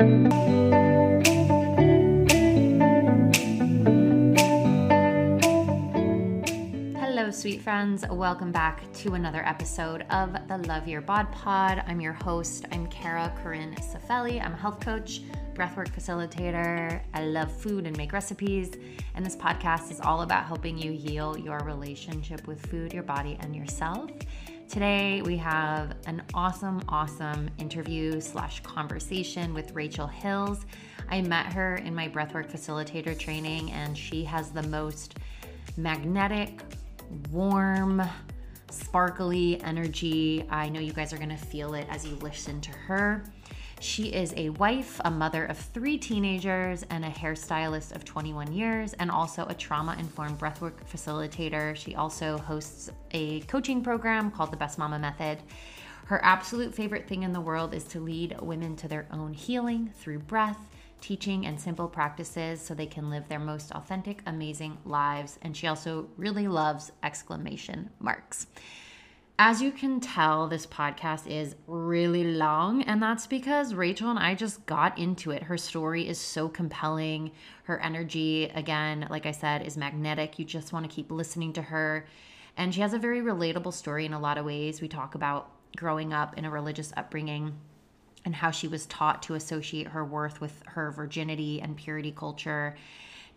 Hello, sweet friends. Welcome back to another episode of the Love Your Bod Pod. I'm your host. I'm Cara Corinne Sefeli. I'm a health coach, breathwork facilitator. I love food and make recipes. And this podcast is all about helping you heal your relationship with food, your body, and yourself. Today we have an awesome, awesome interview slash conversation with Rachel Hills. I met her in my breathwork facilitator training, and she has the most magnetic, warm, sparkly energy. I know you guys are gonna feel it as you listen to her. She is a wife, a mother of three teenagers, and a hairstylist of 21 years, and also a trauma informed breathwork facilitator. She also hosts a coaching program called the Best Mama Method. Her absolute favorite thing in the world is to lead women to their own healing through breath, teaching, and simple practices so they can live their most authentic, amazing lives. And she also really loves exclamation marks. As you can tell, this podcast is really long, and that's because Rachel and I just got into it. Her story is so compelling. Her energy, again, like I said, is magnetic. You just want to keep listening to her. And she has a very relatable story in a lot of ways. We talk about growing up in a religious upbringing and how she was taught to associate her worth with her virginity and purity culture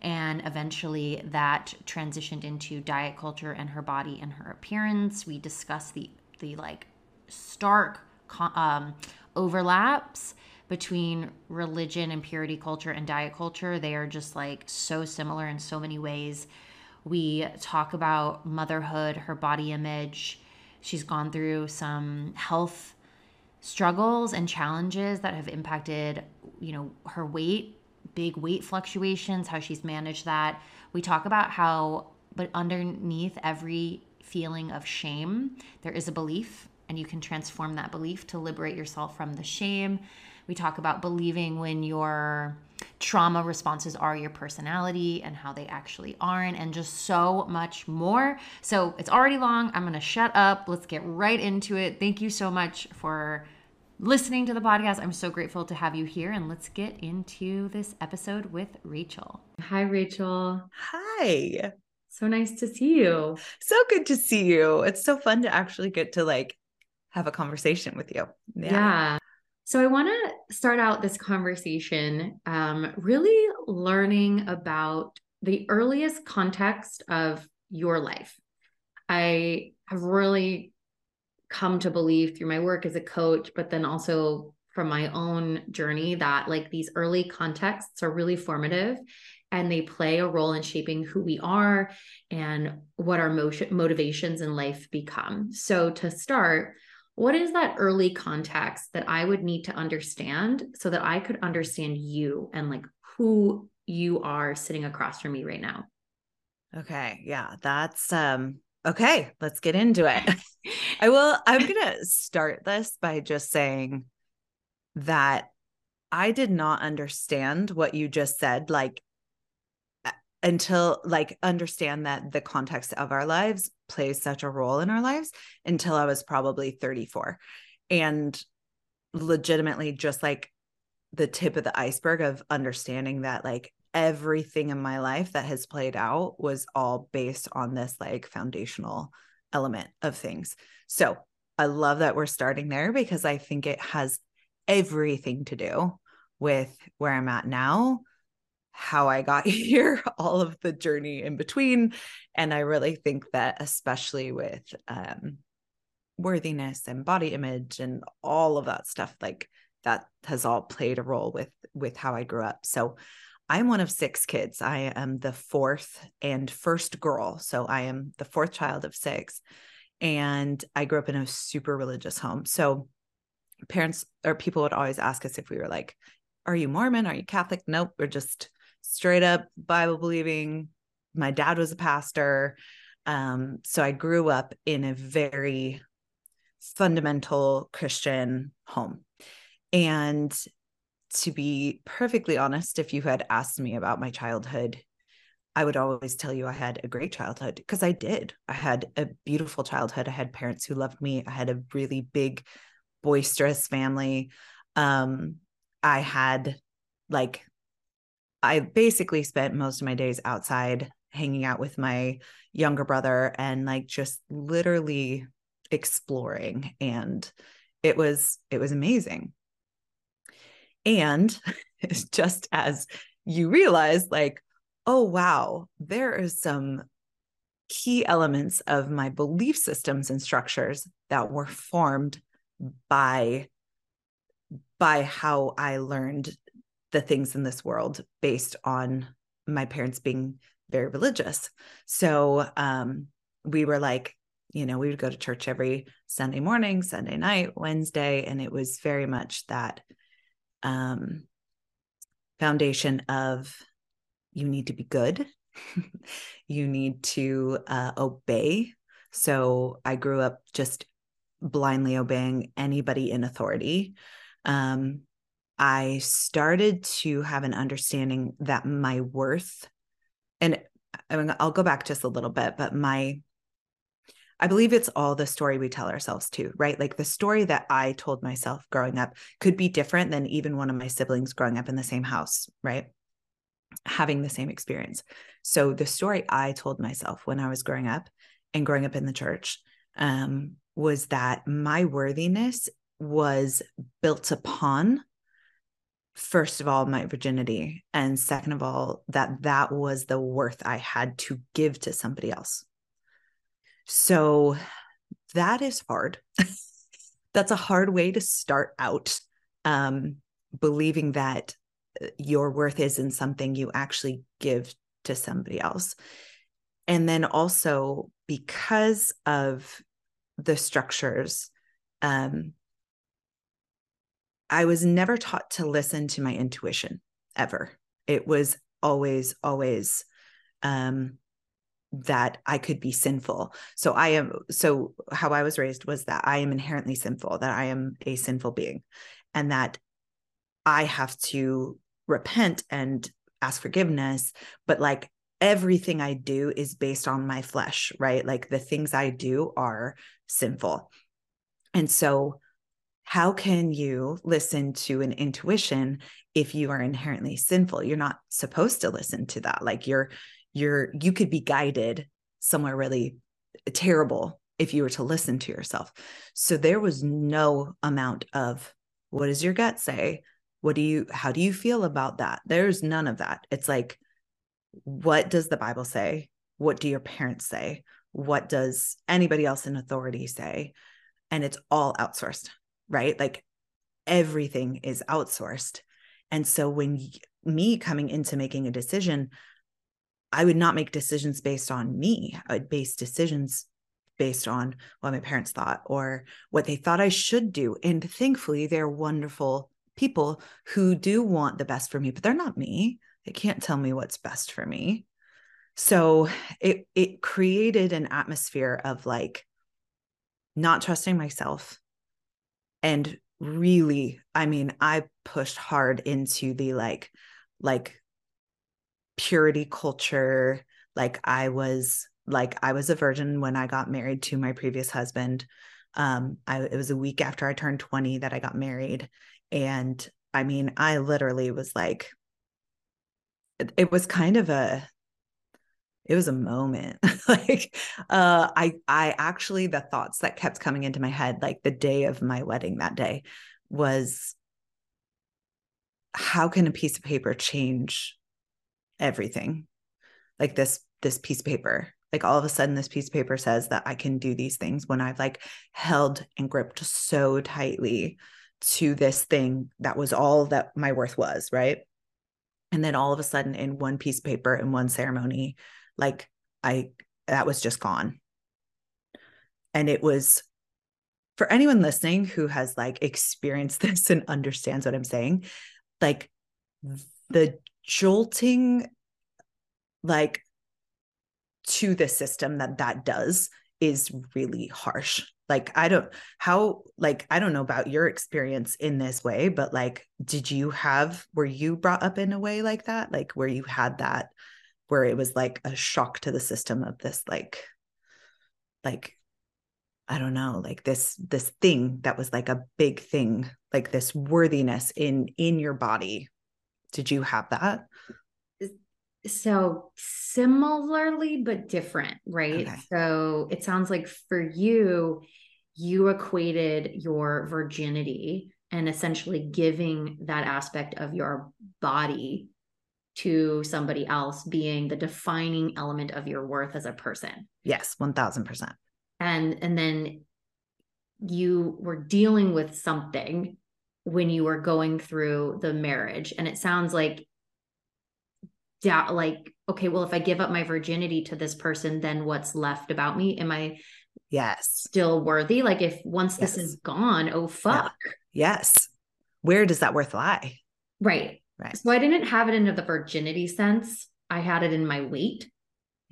and eventually that transitioned into diet culture and her body and her appearance. We discussed the the like stark um, overlaps between religion and purity culture and diet culture. They are just like so similar in so many ways. We talk about motherhood her body image. She's gone through some health struggles and challenges that have impacted you know her weight big weight fluctuations, how she's managed that. We talk about how, but underneath every feeling of shame, there is a belief, and you can transform that belief to liberate yourself from the shame. We talk about believing when your trauma responses are your personality and how they actually aren't, and just so much more. So it's already long. I'm going to shut up. Let's get right into it. Thank you so much for listening to the podcast. I'm so grateful to have you here. And let's get into this episode with Rachel. Hi, Rachel. Hi. So nice to see you. So good to see you. It's so fun to actually get to like have a conversation with you. Yeah. yeah. So I want to start out this conversation um, really learning about the earliest context of your life. I have really come to believe through my work as a coach, but then also from my own journey that like these early contexts are really formative and they play a role in shaping who we are and what our motion, motivations in life become. So, to start, what is that early context that I would need to understand so that I could understand you and like who you are sitting across from me right now? Okay. Yeah. That's, um, okay. Let's get into it. I will, I'm going to start this by just saying that I did not understand what you just said, like, uh, until like understand that the context of our lives plays such a role in our lives until I was probably 34. And legitimately just like the tip of the iceberg of understanding that like everything in my life that has played out was all based on this like foundational element of things. So I love that we're starting there because I think it has everything to do with where I'm at now, how I got here, all of the journey in between. And I really think that, especially with um, worthiness and body image and all of that stuff, like that has all played a role with with how I grew up. So I'm one of six kids. I am the fourth and first girl. So I am the fourth child of six. And I grew up in a super religious home. So parents or people would always ask us if we were like, Are you Mormon? Are you Catholic? Nope. We're just straight up Bible believing. My dad was a pastor. Um, so I grew up in a very fundamental Christian home. And to be perfectly honest, if you had asked me about my childhood, I would always tell you I had a great childhood because I did. I had a beautiful childhood. I had parents who loved me. I had a really big, boisterous family. Um, I had like I basically spent most of my days outside hanging out with my younger brother and like just literally exploring and it was it was amazing and just as you realize like oh wow there is some key elements of my belief systems and structures that were formed by by how I learned the things in this world based on my parents being very religious. So um, we were like, you know, we would go to church every Sunday morning, Sunday night, Wednesday, and it was very much that um, foundation of you need to be good, you need to uh, obey. So I grew up just blindly obeying anybody in authority. Um, I started to have an understanding that my worth, and I mean, I'll go back just a little bit, but my, I believe it's all the story we tell ourselves too, right? Like the story that I told myself growing up could be different than even one of my siblings growing up in the same house, right? Having the same experience. So the story I told myself when I was growing up and growing up in the church um, was that my worthiness was built upon first of all my virginity and second of all that that was the worth i had to give to somebody else so that is hard that's a hard way to start out um, believing that uh, your worth isn't something you actually give to somebody else and then also because of the structures um, I was never taught to listen to my intuition ever. It was always, always um, that I could be sinful. So I am, so how I was raised was that I am inherently sinful, that I am a sinful being, and that I have to repent and ask forgiveness. But like everything I do is based on my flesh, right? Like the things I do are sinful. And so how can you listen to an intuition if you are inherently sinful you're not supposed to listen to that like you're you're you could be guided somewhere really terrible if you were to listen to yourself. So there was no amount of what does your gut say? What do you how do you feel about that? There's none of that. It's like what does the bible say? What do your parents say? What does anybody else in authority say? And it's all outsourced right? Like everything is outsourced. And so when me coming into making a decision, I would not make decisions based on me. I would base decisions based on what my parents thought or what they thought I should do. And thankfully, they're wonderful people who do want the best for me, but they're not me. They can't tell me what's best for me. So it it created an atmosphere of like not trusting myself, and really i mean i pushed hard into the like like purity culture. Like i was like i was a virgin when i got married to my previous husband. Um i it was a week after i turned 20 that i got married. And i mean i literally was like it, it was kind of a it was a moment. Like uh i i actually the thoughts that kept coming into my head like the day of my wedding that day was how can a piece of paper change everything. Like this this piece of paper. Like all of a sudden this piece of paper says that i can do these things when i've like held and gripped so tightly to this thing that was all that my worth was right? And then all of a sudden in one piece of paper in one ceremony like I that was just gone. And it was for anyone listening who has like experienced this and understands what I'm saying, like the jolting like to the system that that does is really harsh like i don't how like i don't know about your experience in this way but like did you have were you brought up in a way like that like where you had that where it was like a shock to the system of this like like I don't know, like this this thing that was like a big thing, like this worthiness in in your body. Did you have that? So similarly but different, right? Okay. So it sounds like for you you equated your virginity and essentially giving that aspect of your body to somebody else being the defining element of your worth as a person. Yes, 1000%. And and then you were dealing with something when you were going through the marriage. And it sounds like doubt like okay well if i give up my virginity to this person then what's left about me? Am i yes. still worthy? Like if once yes. this is gone oh fuck. Yeah. yes. Where does that worth lie? Right. Right. So i didn't have it into the virginity sense. I had it in my weight.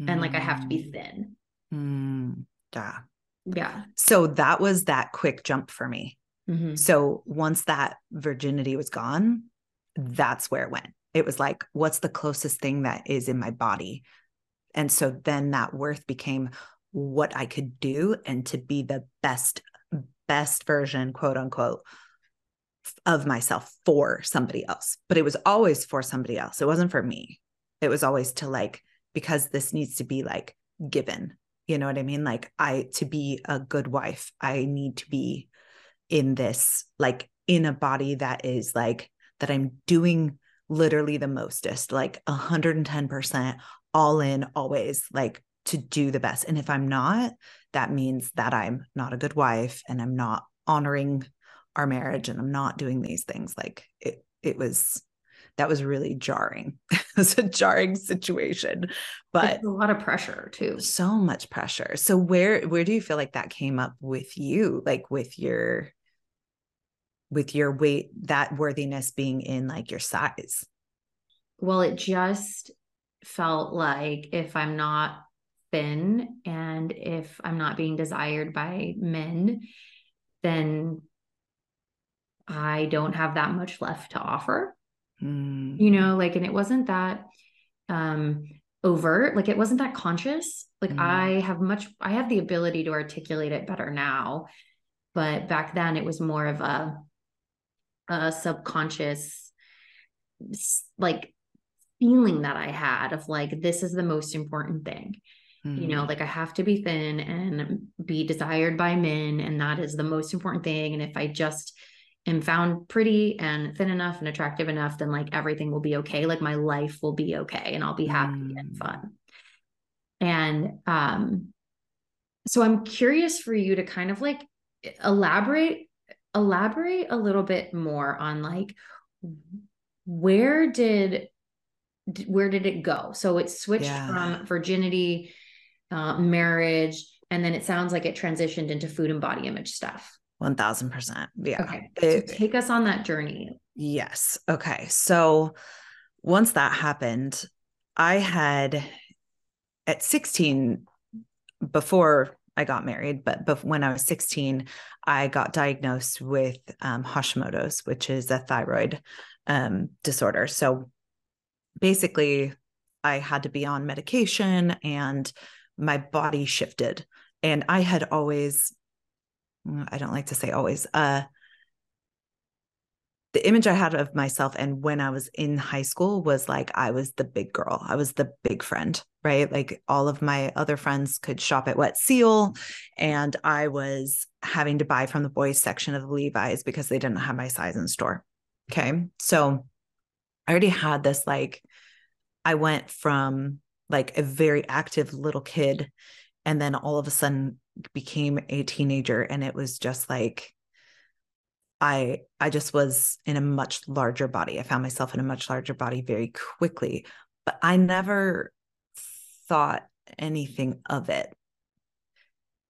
Mm. and like i have to be mm. thin. Mm. yeah. Yeah. So that was that quick jump for me mm-hmm. so once that virginity was gone that's where it went. It was like what's the closest thing that is in my body? And so then that worth became what i could do and to be the best best version quote unquote of myself for somebody else. But it was always for somebody else. It wasn't for me. It was always to like because this needs to be like given. You know what i mean? Like i to be a good wife i need to be in this like in a body that is like that i'm doing literally the mostest, like 110% all in always, like to do the best. And if I'm not, that means that I'm not a good wife and I'm not honoring our marriage and I'm not doing these things. Like it, it was that was really jarring. it was a jarring situation, but it's a lot of pressure too. So much pressure. So where where do you feel like that came up with you? Like with your with your weight, that worthiness being in like your size? Well, it just felt like if I'm not thin and if I'm not being desired by men, then I don't have that much left to offer. Mm. You know, like, and it wasn't that um overt, like it wasn't that conscious. Like mm. I have much I have the ability to articulate it better now. But back then it was more of a a subconscious like feeling that I had of like this is the most important thing. Mm-hmm. You know, mm-hmm. like I have to be thin and be desired by men and that is the most important thing and if I just am found pretty and thin enough and attractive enough then like everything will be okay, like my life will be okay and I'll be happy mm-hmm. and fun. And um so I'm curious for you to kind of like elaborate elaborate a little bit more on like where did where did it go? So it switched yeah. from virginity uh, marriage and then it sounds like it transitioned into food and body image stuff. 1000% yeah. Okay. It, so take us on that journey. Yes. Okay. So once that happened i had at 16 before I got married, but, but when I was 16, I got diagnosed with um, Hashimoto's, which is a thyroid um, disorder. So basically, I had to be on medication and my body shifted. And I had always, mm, I don't like to say always, uh, the image I had of myself and when I was in high school was like I was the big girl. I was the big friend, right? Like all of my other friends could shop at Wet Seal and I was having to buy from the boys section of the Levi's because they didn't have my size in store. Okay. So I already had this like I went from like a very active little kid and then all of a sudden became a teenager and it was just like I I just was in a much larger body. I found myself in a much larger body very quickly, but I never thought anything of it.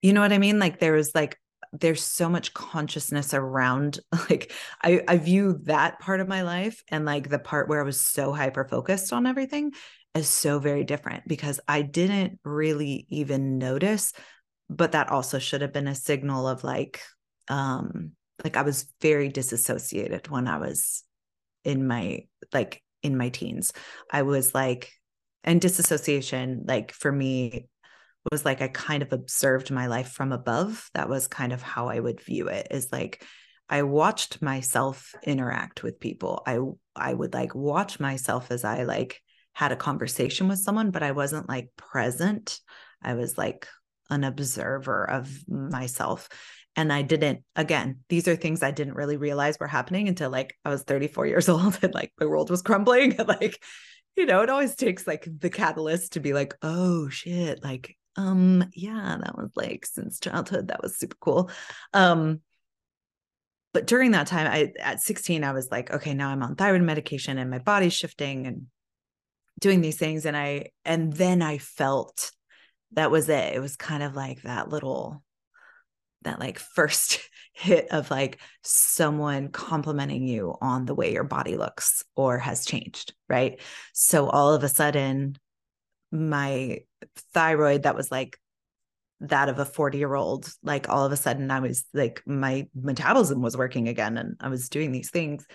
You know what I mean? Like there was like there's so much consciousness around like I I view that part of my life and like the part where I was so hyper focused on everything is so very different because I didn't really even notice but that also should have been a signal of like um like I was very disassociated when I was in my like in my teens. I was like and disassociation like for me was like I kind of observed my life from above. That was kind of how I would view it is like I watched myself interact with people. I I would like watch myself as I like had a conversation with someone, but I wasn't like present. I was like an observer of myself. And I didn't, again, these are things I didn't really realize were happening until like I was 34 years old and like the world was crumbling. Like, you know, it always takes like the catalyst to be like, oh shit, like, um, yeah, that was like since childhood, that was super cool. Um, but during that time, I at 16, I was like, okay, now I'm on thyroid medication and my body's shifting and doing these things. And I, and then I felt that was it. It was kind of like that little, that like first hit of like someone complimenting you on the way your body looks or has changed. Right. So all of a sudden, my thyroid that was like that of a 40 year old like all of a sudden i was like my metabolism was working again and i was doing these things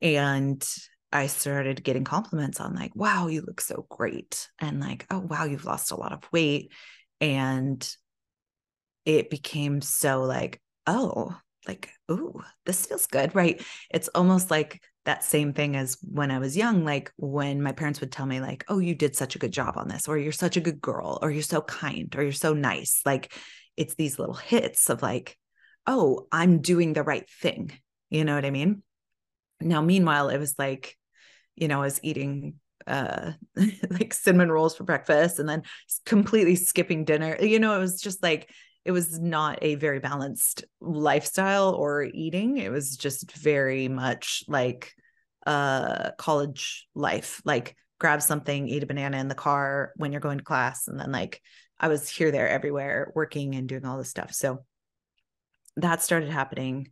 and i started getting compliments on like wow you look so great and like oh wow you've lost a lot of weight and it became so like oh like ooh this feels good right it's almost like that same thing as when I was young, like when my parents would tell me, like, oh, you did such a good job on this, or you're such a good girl, or you're so kind, or you're so nice. Like it's these little hits of like, oh, I'm doing the right thing. You know what I mean? Now, meanwhile, it was like, you know, I was eating uh like cinnamon rolls for breakfast and then completely skipping dinner. You know, it was just like it was not a very balanced lifestyle or eating. It was just very much like uh college life. Like grab something eat a banana in the car when you're going to class and then like i was here there everywhere working and doing all this stuff. So that started happening.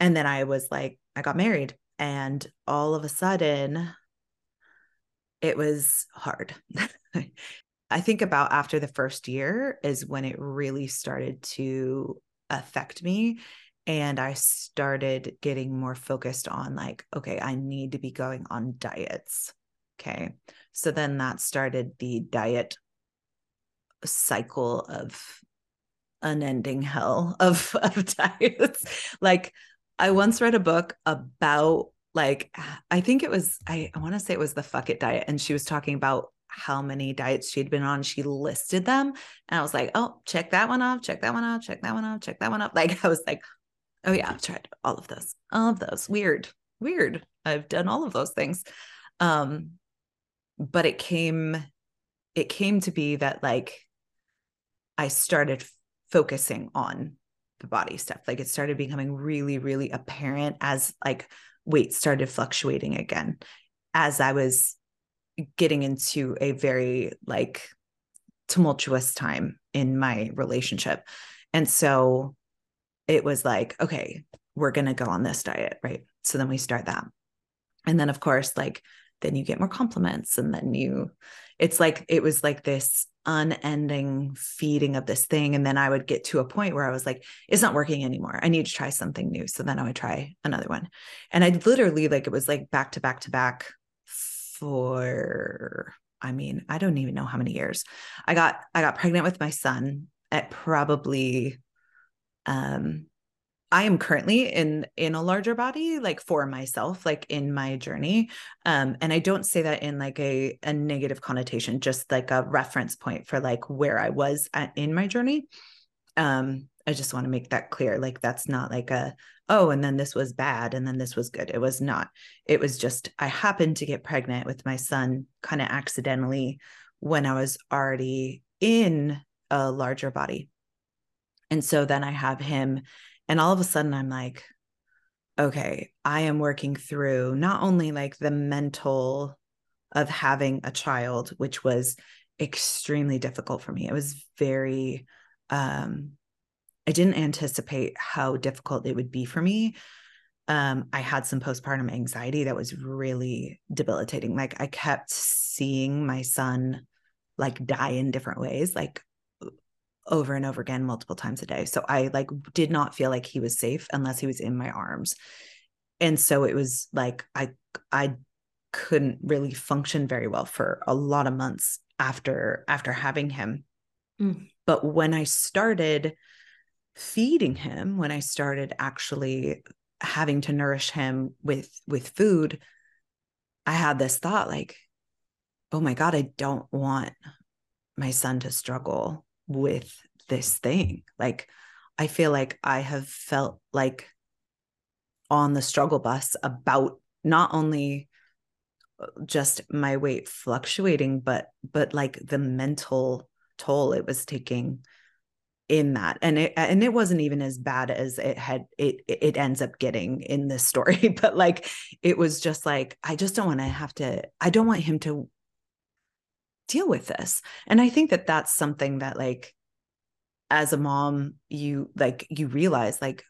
And then i was like i got married and all of a sudden it was hard I think about after the first year is when it really started to affect me. And I started getting more focused on, like, okay, I need to be going on diets. Okay. So then that started the diet cycle of unending hell of, of diets. like, I once read a book about like I think it was I, I want to say it was the fuck it diet and she was talking about how many diets she'd been on. She listed them. And I was like, oh, check that one off, check that one off, check that one off, check that one off. Like I was like, oh yeah, I've tried all of those. All of those. Weird. Weird. I've done all of those things. Um, but it came, it came to be that like I started focusing on the body stuff. Like it started becoming really, really apparent as like weight started fluctuating again as I was getting into a very like tumultuous time in my relationship. And so it was like, okay, we're going to go on this diet, right? So then we start that. And then, of course, like, then you get more compliments. And then you, it's like, it was like this unending feeding of this thing. And then I would get to a point where I was like, it's not working anymore. I need to try something new. So then I would try another one. And I literally, like, it was like back to back to back for I mean, I don't even know how many years. I got I got pregnant with my son at probably um I am currently in in a larger body like for myself like in my journey um and I don't say that in like a a negative connotation just like a reference point for like where I was at, in my journey um I just want to make that clear like that's not like a oh, and then this was bad and then this was good. It was not. It was just, I happened to get pregnant with my son kind of accidentally when I was already in a larger body. And so then I have him, and all of a sudden I'm like, okay, I am working through not only like the mental of having a child, which was extremely difficult for me. It was very um I didn't anticipate how difficult it would be for me. Um, I had some postpartum anxiety that was really debilitating. Like I kept seeing my son like die in different ways, like over and over again, multiple times a day. So I like did not feel like he was safe unless he was in my arms. And so it was like I I couldn't really function very well for a lot of months after after having him Mm. But when I started feeding him, when I started actually having to nourish him with with food, I had this thought like, oh my God, I don't want my son to struggle with this thing. Like, I feel like I have felt like on the struggle bus about not only uh, just my weight fluctuating but but like the mental toll it was taking in that and it and it wasn't even as bad as it had it it ends up getting in this story but like it was just like i just don't want to have to i don't want him to deal with this. And i think that that's something that like as a mom you like you realize like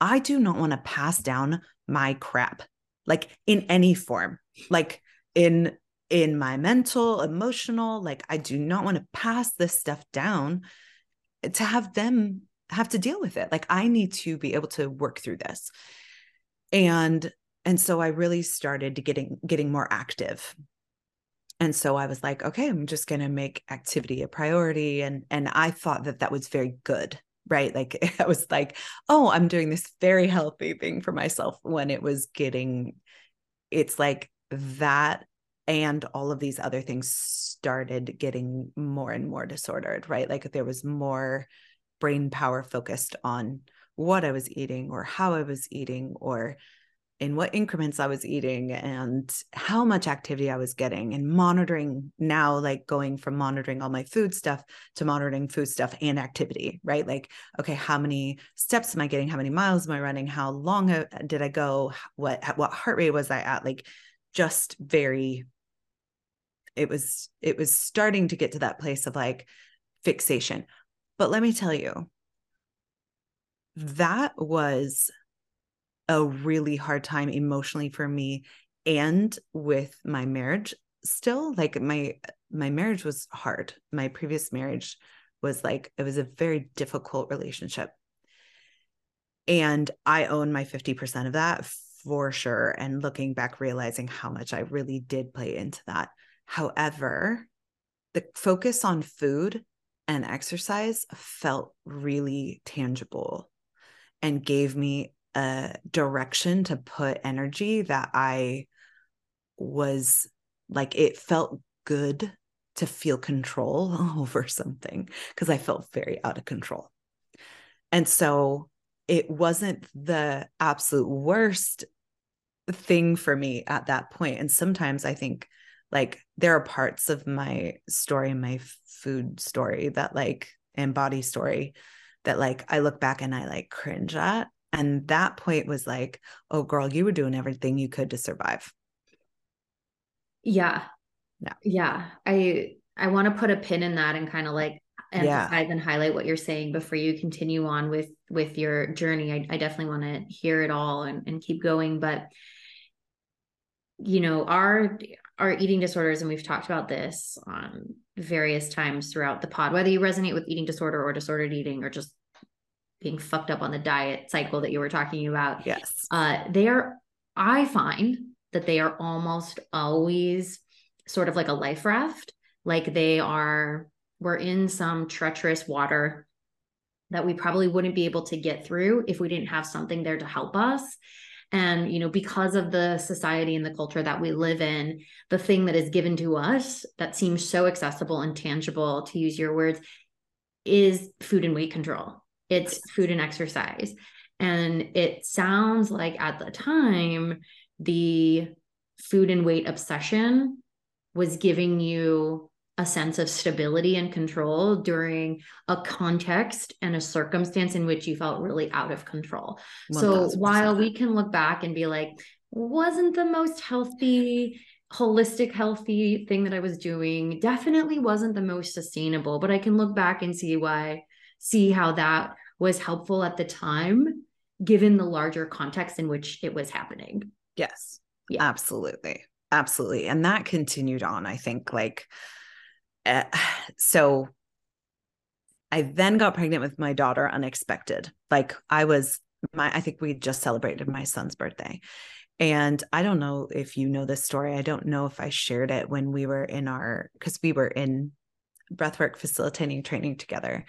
i do not want to pass down my crap like in any form like in in my mental emotional like i do not want to pass this stuff down to have them have to deal with it. Like i need to be able to work through this. And and so i really started getting getting more active. And so i was like okay i'm just going to make activity a priority. And and i thought that that was very good right? Like i was like oh i'm doing this very healthy thing for myself when it was getting it's like that and all of these other things started getting more and more disordered right like there was more brain power focused on what i was eating or how i was eating or in what increments I was eating and how much activity I was getting and monitoring now, like going from monitoring all my food stuff to monitoring food stuff and activity, right? Like, okay, how many steps am I getting? How many miles am I running? How long uh, did I go? What, what heart rate was I at? Like, just very, it was, it was starting to get to that place of like fixation. But let me tell you, that was a really hard time emotionally for me and with my marriage still. Like my my marriage was hard. My previous marriage was like it was a very difficult relationship. And i own my 50% of that for sure and looking back realizing how much i really did play into that however the focus on food and exercise felt really tangible and gave me a direction to put energy that I was like, it felt good to feel control over something because I felt very out of control. And so it wasn't the absolute worst thing for me at that point. And sometimes I think like there are parts of my story, my food story that like, and body story that like I look back and I like cringe at and that point was like, oh, girl, you were doing everything you could to survive. Yeah. Yeah. Yeah. I, I want to put a pin in that and kind of like emphasize yeah. and highlight what you're saying before you continue on with with your journey. I, I definitely want to hear it all and, and keep going. But you know, our our eating disorders, and we've talked about this on various times throughout the pod, whether you resonate with eating disorder or disordered eating or just being fucked up on the diet cycle that you were talking about. Yes. Uh, they are, I find that they are almost always sort of like a life raft. Like they are, we're in some treacherous water that we probably wouldn't be able to get through if we didn't have something there to help us. And, you know, because of the society and the culture that we live in, the thing that is given to us that seems so accessible and tangible, to use your words, is food and weight control it's food and exercise. And it sounds like at the time, the food and weight obsession was giving you a sense of stability and control during a context and a circumstance in which you felt really out of control. 1, so while we can look back and be like, wasn't the most healthy, holistic, healthy thing that I was doing, definitely wasn't the most sustainable, but I can look back and see why, see how that was helpful at the time, given the larger context in which it was happening. Yes. Yeah. Absolutely. Absolutely. And that continued on, I think, like, uh, so I then got pregnant with my daughter unexpected. Like, I was, my, I think we just celebrated my son's birthday. And I don't know if you know this story. I don't know if I shared it when we were in our, because we were in breathwork facilitating training together.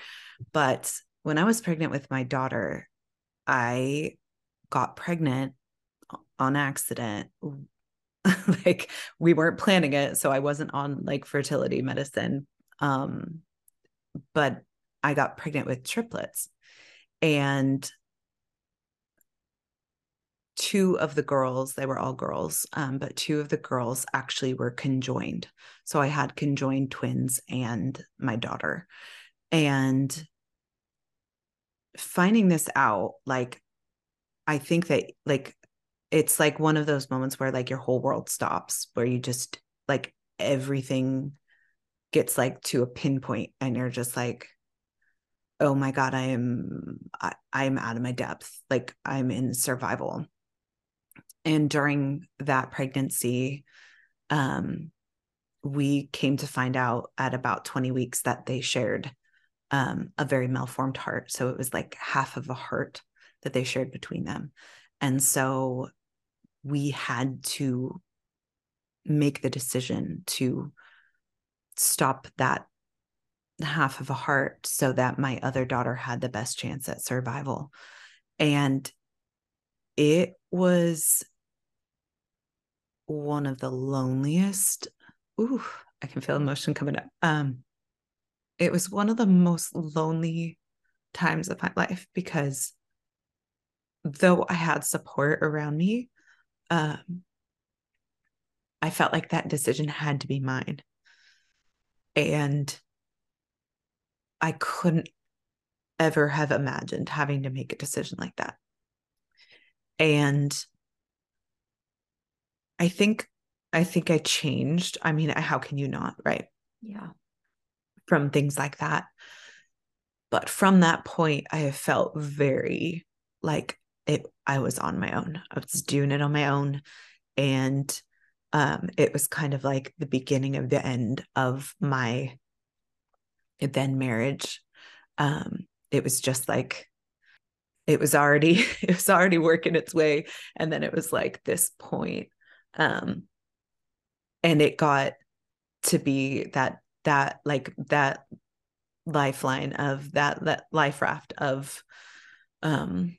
But when I was pregnant with my daughter, I got pregnant on accident. like we weren't planning it, so I wasn't on like fertility medicine. Um, but I got pregnant with triplets. And two of the girls, they were all girls, um, but two of the girls actually were conjoined. So I had conjoined twins and my daughter. And finding this out, like, I think that, like, it's like one of those moments where, like, your whole world stops, where you just, like, everything gets like to a pinpoint and you're just like, oh my god i am I, i'm out of my depth. Like i'm in survival. And during that pregnancy um, we came to find out at about 20 weeks that they shared um, a very malformed heart. So it was like half of a heart that they shared between them. And so we had to make the decision to stop that half of a heart so that my other daughter had the best chance at survival and it was one of the loneliest. Ooh, I can feel emotion coming up. Um, it was one of the most lonely times of my life because though I had support around me, um, I felt like that decision had to be mine. And I couldn't ever have imagined having to make a decision like that. And I think I think I changed. I mean, how can you not, right? Yeah. From things like that. But from that point, I have felt very like it I was on my own. I was doing it on my own. And um, it was kind of like the beginning of the end of my then marriage. Um, it was just like it was already it was already working its way. And then it was like this point um and it got to be that that like that lifeline of that that life raft of um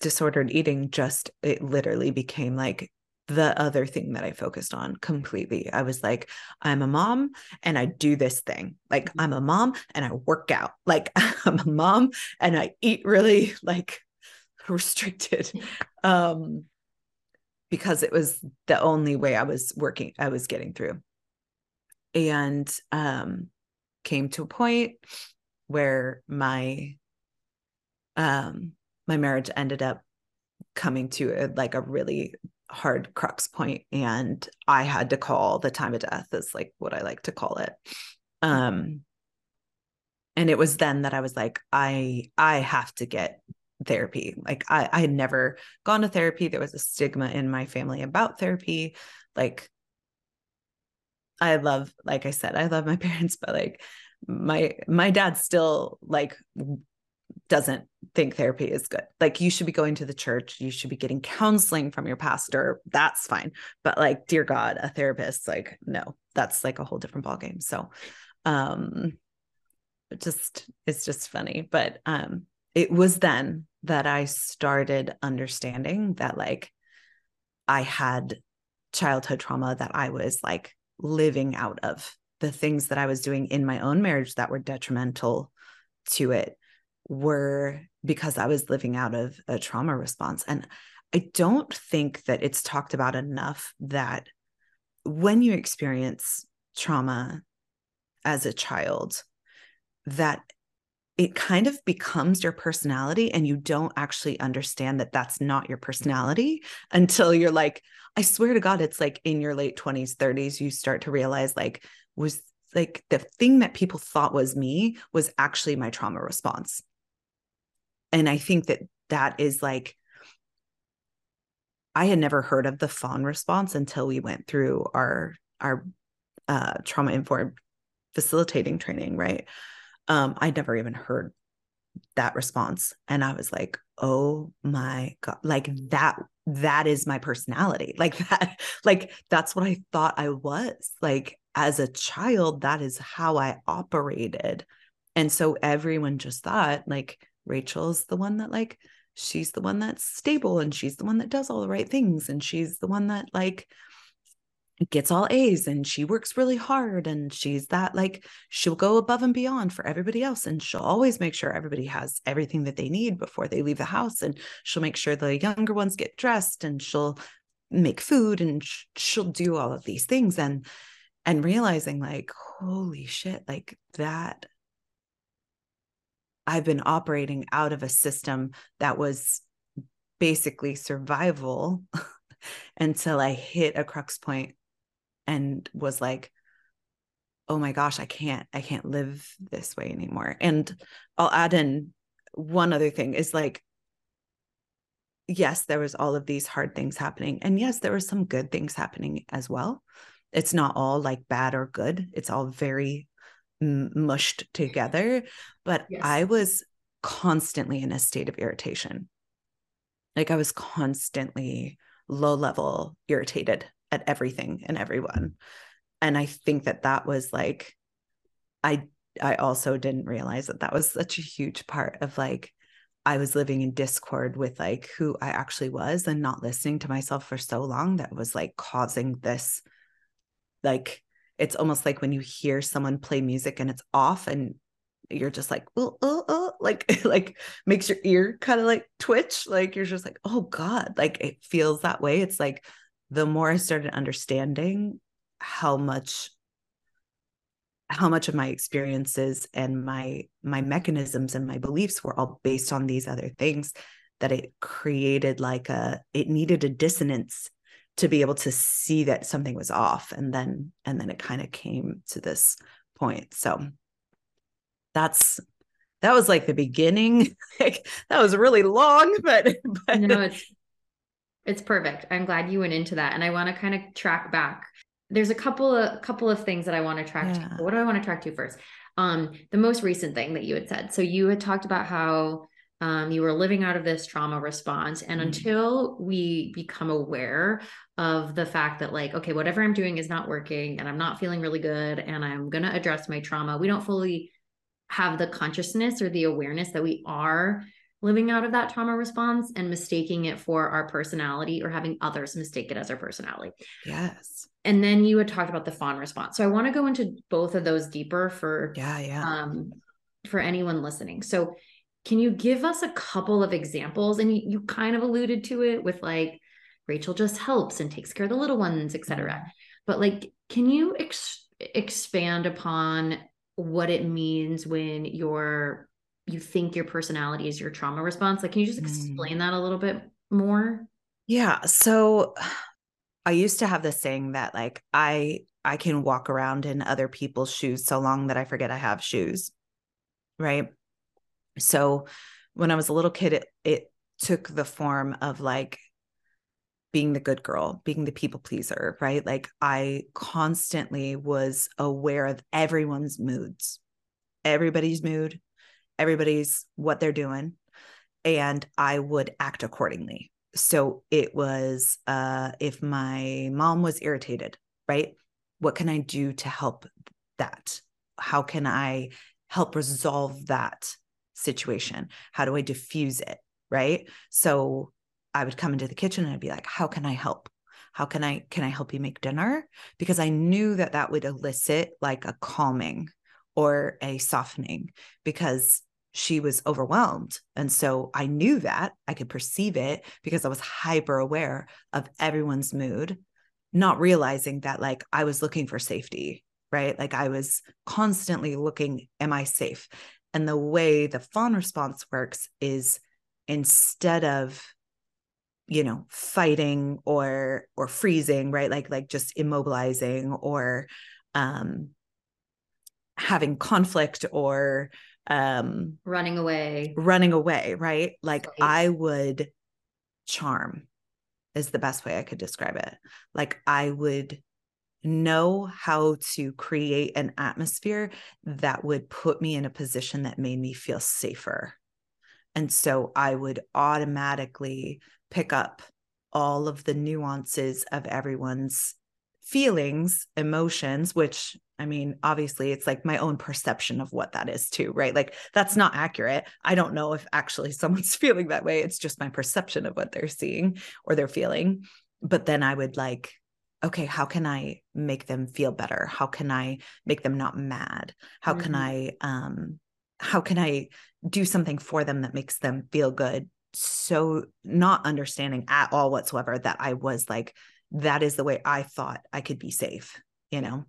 disordered eating just it literally became like the other thing that I focused on completely. I was like, I'm a mom and I do this thing. Like, mm-hmm. I'm a mom and I work out. Like, I'm a mom and I eat really like restricted. Um, because it was the only way I was working, I was getting through. And um, came to a point where my um, my marriage ended up coming to a, like a really hard crux point and i had to call the time of death is like what i like to call it um and it was then that i was like i i have to get therapy. Like I, I had never gone to therapy. There was a stigma in my family about therapy. Like I love, like I said, I love my parents, but like my my dad still like doesn't think therapy is good. Like you should be going to the church, you should be getting counseling from your pastor. That's fine. But like, dear God, a therapist, like, no, that's like a whole different ballgame. So um just it's just funny. But um it was then that I started understanding that like I had childhood trauma that I was like living out of the things that I was doing in my own marriage that were detrimental to it were because I was living out of a trauma response. And I don't think that it's talked about enough that when you experience trauma as a child, that it kind of becomes your personality and you don't actually understand that that's not your personality until you're like i swear to god it's like in your late 20s 30s you start to realize like was like the thing that people thought was me was actually my trauma response and i think that that is like i had never heard of the fawn response until we went through our our uh, trauma informed facilitating training right um, I'd never even heard that response. And I was like, oh my God, like that, that is my personality. Like that, like that's what I thought I was. Like, as a child, that is how I operated. And so everyone just thought like Rachel's the one that like she's the one that's stable and she's the one that does all the right things and she's the one that like gets all A's and she works really hard and she's that like she'll go above and beyond for everybody else and she'll always make sure everybody has everything that they need before they leave the house and she'll make sure the younger ones get dressed and she'll make food and sh- she'll do all of these things and and realizing like holy shit like that I've been operating out of a system that was basically survival until I hit a crux point and was like, oh my gosh, I can't, I can't live this way anymore. And I'll add in one other thing is like, yes, there was all of these hard things happening. And yes, there were some good things happening as well. It's not all like bad or good. It's all very mushed together. But yes. I was constantly in a state of irritation. Like I was constantly low level irritated at everything and everyone. And I think that that was like, I, I also didn't realize that that was such a huge part of like, I was living in discord with like who I actually was and not listening to myself for so long that was like causing this like it's almost like when you hear someone play music and it's off and you're just like oh, oh, oh like like makes your ear kind of like twitch like you're just like oh god like it feels that way. It's like the more i started understanding how much how much of my experiences and my my mechanisms and my beliefs were all based on these other things that it created like a it needed a dissonance to be able to see that something was off and then and then it kind of came to this point. So that's that was like the beginning. Like that was really long but, but no it's it's perfect. I'm glad you went into that and i want to kind of track back. There's a couple of couple of things that i want to track yeah. to what do i want to track to first? Um the most recent thing that you had said. So you had talked about how um, you were living out of this trauma response. And mm-hmm. until we become aware of the fact that like okay whatever i'm doing is not working and i'm not feeling really good and i'm going to address my trauma we don't fully have the consciousness or the awareness that we are living out of that trauma response and mistaking it for our personality or having others mistake it as our personality. Yes. And then you had talked about the fawn response. So i want to go into both of those deeper for yeah yeah. um for anyone listening. So can you give us a couple of examples? And you, you kind of alluded to it with like Rachel just helps and takes care of the little ones, etc. Mm-hmm. But like, can you ex- expand upon what it means when you're you think your personality is your trauma response? Like, can you just explain mm. that a little bit more? Yeah. So I used to have this saying that like I I can walk around in other people's shoes so long that I forget I have shoes. Right. So when I was a little kid, it, it took the form of like being the good girl, being the people pleaser, right? Like I constantly was aware of everyone's moods, everybody's mood, everybody's what they're doing. And I would act accordingly. So it was uh, if my mom was irritated, right? What can I do to help that? How can I help resolve that situation? How do I diffuse it? Right. So I would come into the kitchen and I'd be like, how can I help? How can I can I help you make dinner? Because I knew that that would elicit like a calming or a softening because she was overwhelmed. And so I knew that I could perceive it because I was hyper aware of everyone's mood, not realizing that like I was looking for safety, right? Like I was constantly looking, am I safe? And the way the fawn response works is instead of you know fighting or or freezing right? Like like just immobilizing or um having conflict or um running away. running away right? Like right. i would charm is the best way i could describe it. Like i would know how to create an atmosphere that would put me in a position that made me feel safer. And so I would automatically pick up all of the nuances of everyone's feelings, emotions, which I mean, obviously, it's like my own perception of what that is, too, right? Like, that's not accurate. I don't know if actually someone's feeling that way. It's just my perception of what they're seeing or they're feeling. But then I would like, okay, how can I make them feel better? How can I make them not mad? How mm-hmm. can I, um, how can I do something for them that makes them feel good? So, not understanding at all whatsoever that I was like, that is the way I thought I could be safe, you know?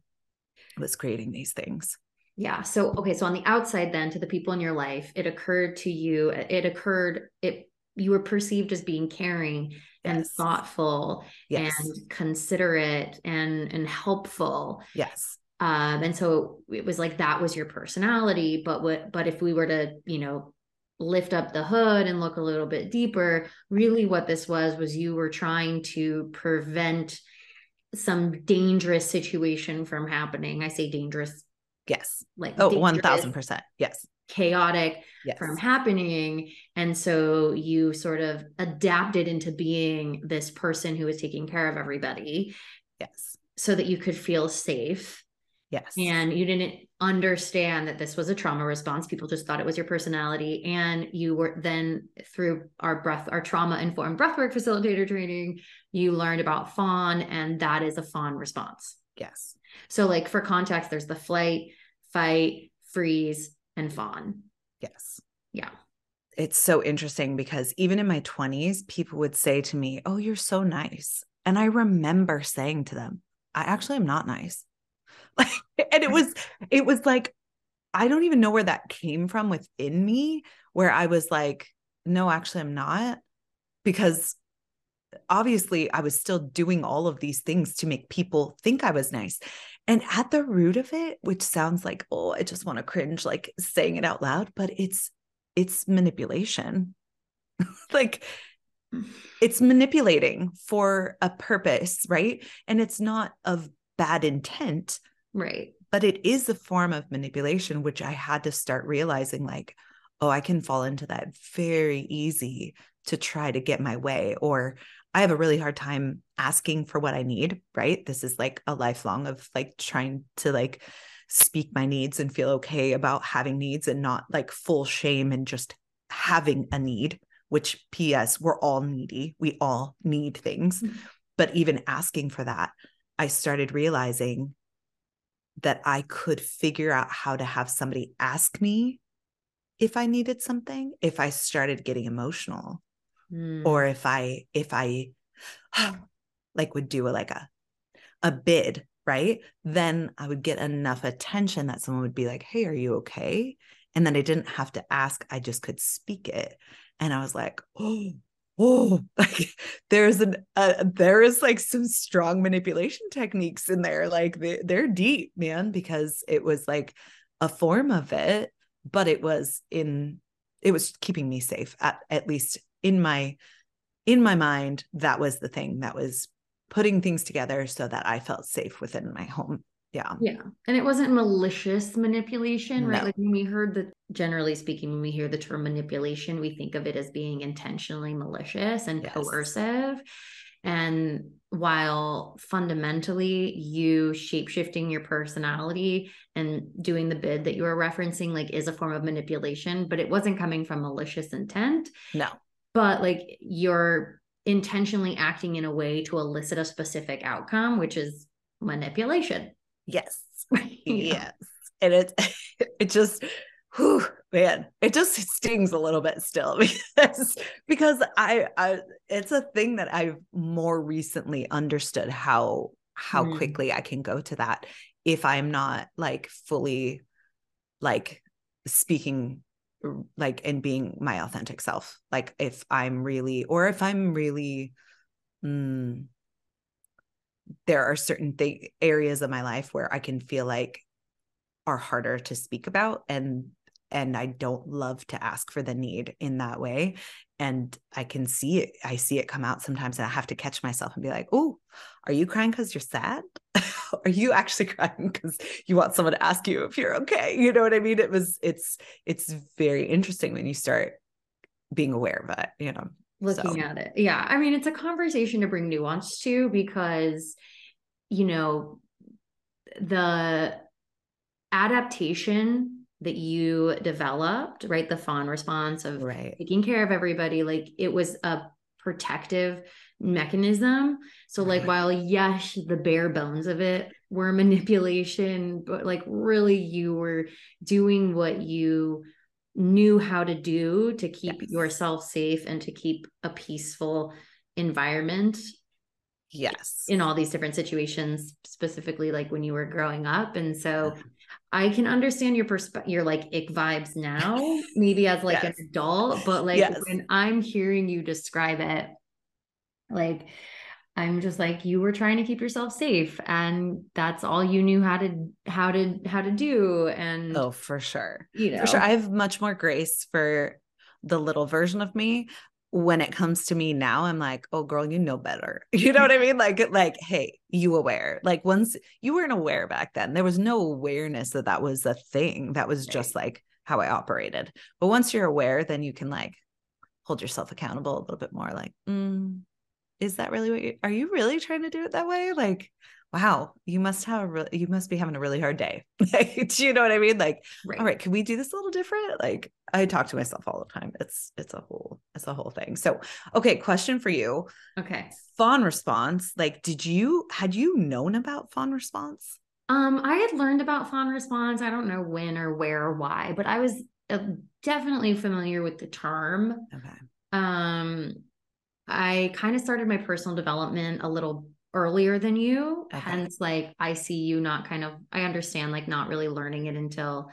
was creating these things. Yeah. So, okay. So, on the outside, then to the people in your life, it occurred to you, it occurred, it, you were perceived as being caring yes. and thoughtful yes. and considerate and, and helpful. Yes. Um, and so it was like that was your personality. But what, but if we were to, you know, lift up the hood and look a little bit deeper, really what this was was you were trying to prevent some dangerous situation from happening. I say dangerous. Yes. Like oh, oh, one thousand percent. Yes. Chaotic yes. from happening. And so you sort of adapted into being this person who was taking care of everybody. Yes. So that you could feel safe. Yes. And you didn't understand that this was a trauma response. People just thought it was your personality. And you were then through our breath, our trauma informed breathwork facilitator training, you learned about fawn, and that is a fawn response. Yes. So, like for context, there's the flight, fight, freeze, and fawn. Yes. Yeah. It's so interesting because even in my 20s, people would say to me, Oh, you're so nice. And I remember saying to them, I actually am not nice. and it was it was like I don't even know where that came from within me where I was like no actually I'm not because obviously I was still doing all of these things to make people think I was nice. And at the root of it, which sounds like, oh, I just want to cringe like saying it out loud, but it's it's manipulation. like it's manipulating for a purpose, right? And it's not of bad intent, Right. But it is a form of manipulation, which I had to start realizing like, oh, I can fall into that very easy to try to get my way. Or I have a really hard time asking for what I need, right? This is like a lifelong of like trying to like speak my needs and feel okay about having needs and not like full shame and just having a need, which PS, we're all needy. We all need things. Mm-hmm. But even asking for that, I started realizing that I could figure out how to have somebody ask me if I needed something, if I started getting emotional, mm. or if I if I like would do a, like a a bid, right? Then I would get enough attention that someone would be like, "Hey, are you okay?" And then I didn't have to ask; I just could speak it. And I was like, "Oh, oh like there's an uh, there is like some strong manipulation techniques in there like they, they're deep man because it was like a form of it but it was in it was keeping me safe at at least in my in my mind that was the thing that was putting things together so that i felt safe within my home. Yeah. Yeah. And it wasn't malicious manipulation right? No. like when we heard the generally speaking when we hear the term manipulation we think of it as being intentionally malicious and yes. coercive. And while fundamentally you shape-shifting your personality and doing the bid that you were referencing like is a form of manipulation but it wasn't coming from malicious intent. No but like you're intentionally acting in a way to elicit a specific outcome which is manipulation Yes. yes. And it it just whew, man, it just stings a little bit still because because I I it's a thing that I've more recently understood how how mm. quickly I can go to that if I'm not like fully like speaking like in being my authentic self. Like if I'm really or if I'm really mm, there are certain th- areas of my life where I can feel like are harder to speak about and and I don't love to ask for the need in that way and I can see it I see it come out sometimes and I have to catch myself and be like, "Oh, are you crying cuz you're sad? are you actually crying cuz you want someone to ask you if you're okay?" You know what I mean? It was it's it's very interesting when you start being aware of it, you know looking so. at it. Yeah. I mean, it's a conversation to bring nuance to because you know, the adaptation that you developed, right? The fawn response of Right. taking care of everybody, like it was a protective mechanism. So, like, while yes, the bare bones of it were manipulation, but like really you were doing what you knew how to do to keep Yes. yourself safe and to keep a peaceful environment Yes. in all these different situations specifically like when you were growing up and so Yeah. I can understand your persp- your like ick vibes now maybe as like Yes. an adult but like Yes. when i'm hearing you describe it like i'm just like you were trying to keep yourself safe and that's all you knew how to how to how to do and Oh, for sure. you know For sure. I have much more grace for the little version of me. When it comes to me now, I'm like, oh girl, you know better. You know what I mean? Like, like, hey, you aware. Like once you weren't aware back then, there was no awareness that that was a thing. That was just like how I operated. But once you're aware, then you can like hold yourself accountable a little bit more. Like, mm, is that really what you are you really trying to do it that way? Like, wow, you must have a you must be having a really hard day. Do you know what I mean? Like, right. all right can we do this a little different like i talk to myself all the time it's it's a whole it's a whole thing so okay question for you okay fawn response like did you had you known about fawn response Um, I had learned about fawn response. I don't know when or where or why, but I was uh, definitely familiar with the term. okay Um, I kind of started my personal development a little earlier than you, Okay. hence like I see you not kind of I understand like not really learning it until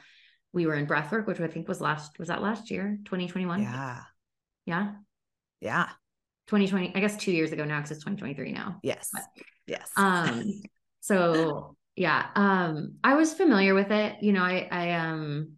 we were in breathwork, which I think was last was that last year, 2021? yeah Yeah. yeah 2020, I guess two years ago now, because it's 2023 now. yes But- yes um so yeah um i was familiar with it you know i i um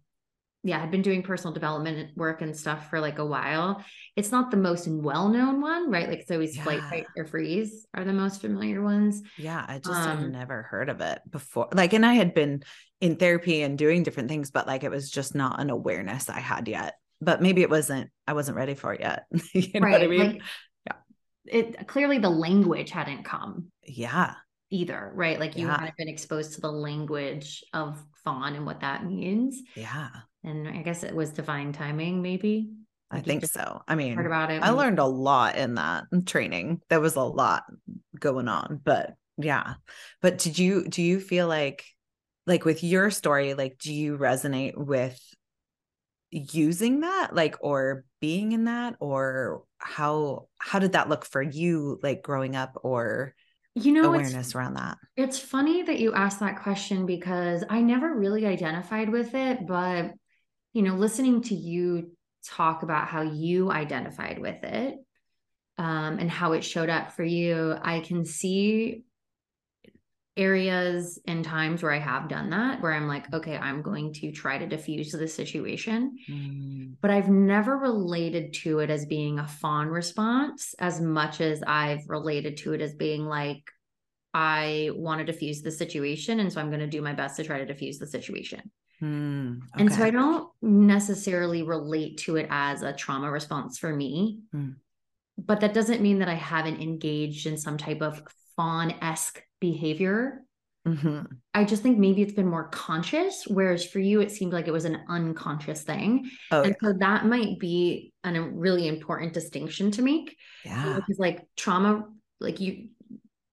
yeah i'd been doing personal development work and stuff for like a while. It's not the most well-known one right? Like it's always flight fight or freeze are the most familiar ones. Yeah i just had um, never heard of it before like and i had been in therapy and doing different things but like it was just not an awareness i had yet but maybe it wasn't i wasn't ready for it yet you know what i mean? like it clearly the language hadn't come yeah. either right? Like you Yeah. hadn't been exposed to the language of fawn and what that means. Yeah and i guess it was divine timing maybe I Like, you think so. I mean, heard about it I learned a lot in that training. There was a lot going on, but yeah. But did you do you feel like like with your story, like do you resonate with using that like or being in that or how how did that look for you like growing up or you know awareness around that? It's funny that you asked that question because I never really identified with it, but you know, listening to you talk about how you identified with it um, and how it showed up for you, I can see areas and times where I have done that, where I'm like, okay, I'm going to try to diffuse the situation Mm, but I've never related to it as being a fawn response as much as I've related to it as being like, I want to diffuse the situation. And so I'm going to do my best to try to diffuse the situation. Mm, And so I don't necessarily relate to it as a trauma response for me. Hmm. But that doesn't mean that I haven't engaged in some type of fawn esque behavior. Mhm. I just think maybe it's been more conscious, whereas for you, it seemed like it was an unconscious thing. Oh and so that might be an, a really important distinction to make yeah. because like trauma like you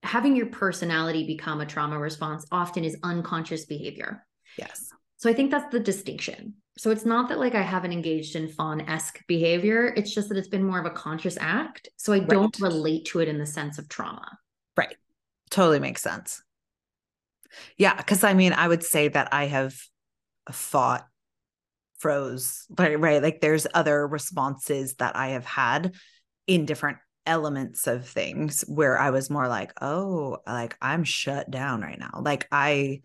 having your personality become a trauma response often is unconscious behavior Yes. So i think that's the distinction so it's not that like i haven't engaged in fawn-esque behavior it's just that it's been more of a conscious act so i don't relate to it in the sense of trauma Right. totally makes sense. Yeah, because I mean, I would say that I have uh, fought, froze, right? Right. Like there's other responses that I have had in different elements of things where I was more like, oh, like I'm shut down right now. Like I,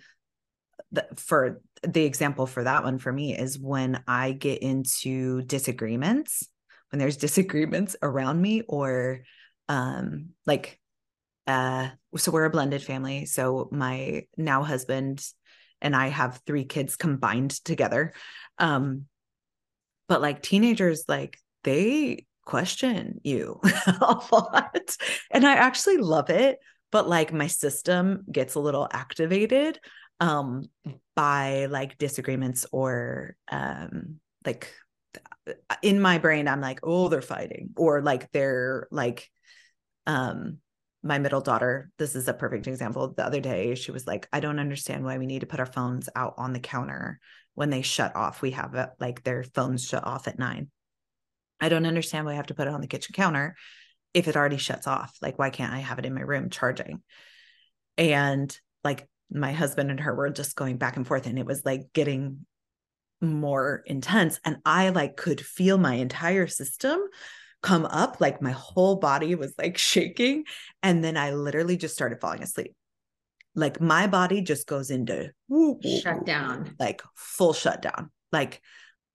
for the example for that one for me is when I get into disagreements, when there's disagreements around me or um like uh so we're a blended family. So my now husband and i have three kids combined together. Um but like teenagers like they question you a lot. And i actually love it but like my system gets a little activated um by like disagreements or um like in my brain i'm like oh they're fighting or like they're like um my middle daughter this is a perfect example. The other day she was like i don't understand why we need to put our phones out on the counter when they shut off. We have it like their phones shut off at 9 i don't understand why i have to put it on the kitchen counter if it already shuts off. Like why can't i have it in my room charging? And like my husband and her were just going back and forth and it was like getting more intense and i like could feel my entire system come up like my whole body was like shaking and then i literally just started falling asleep. Like my body just goes into shut down. like full shutdown like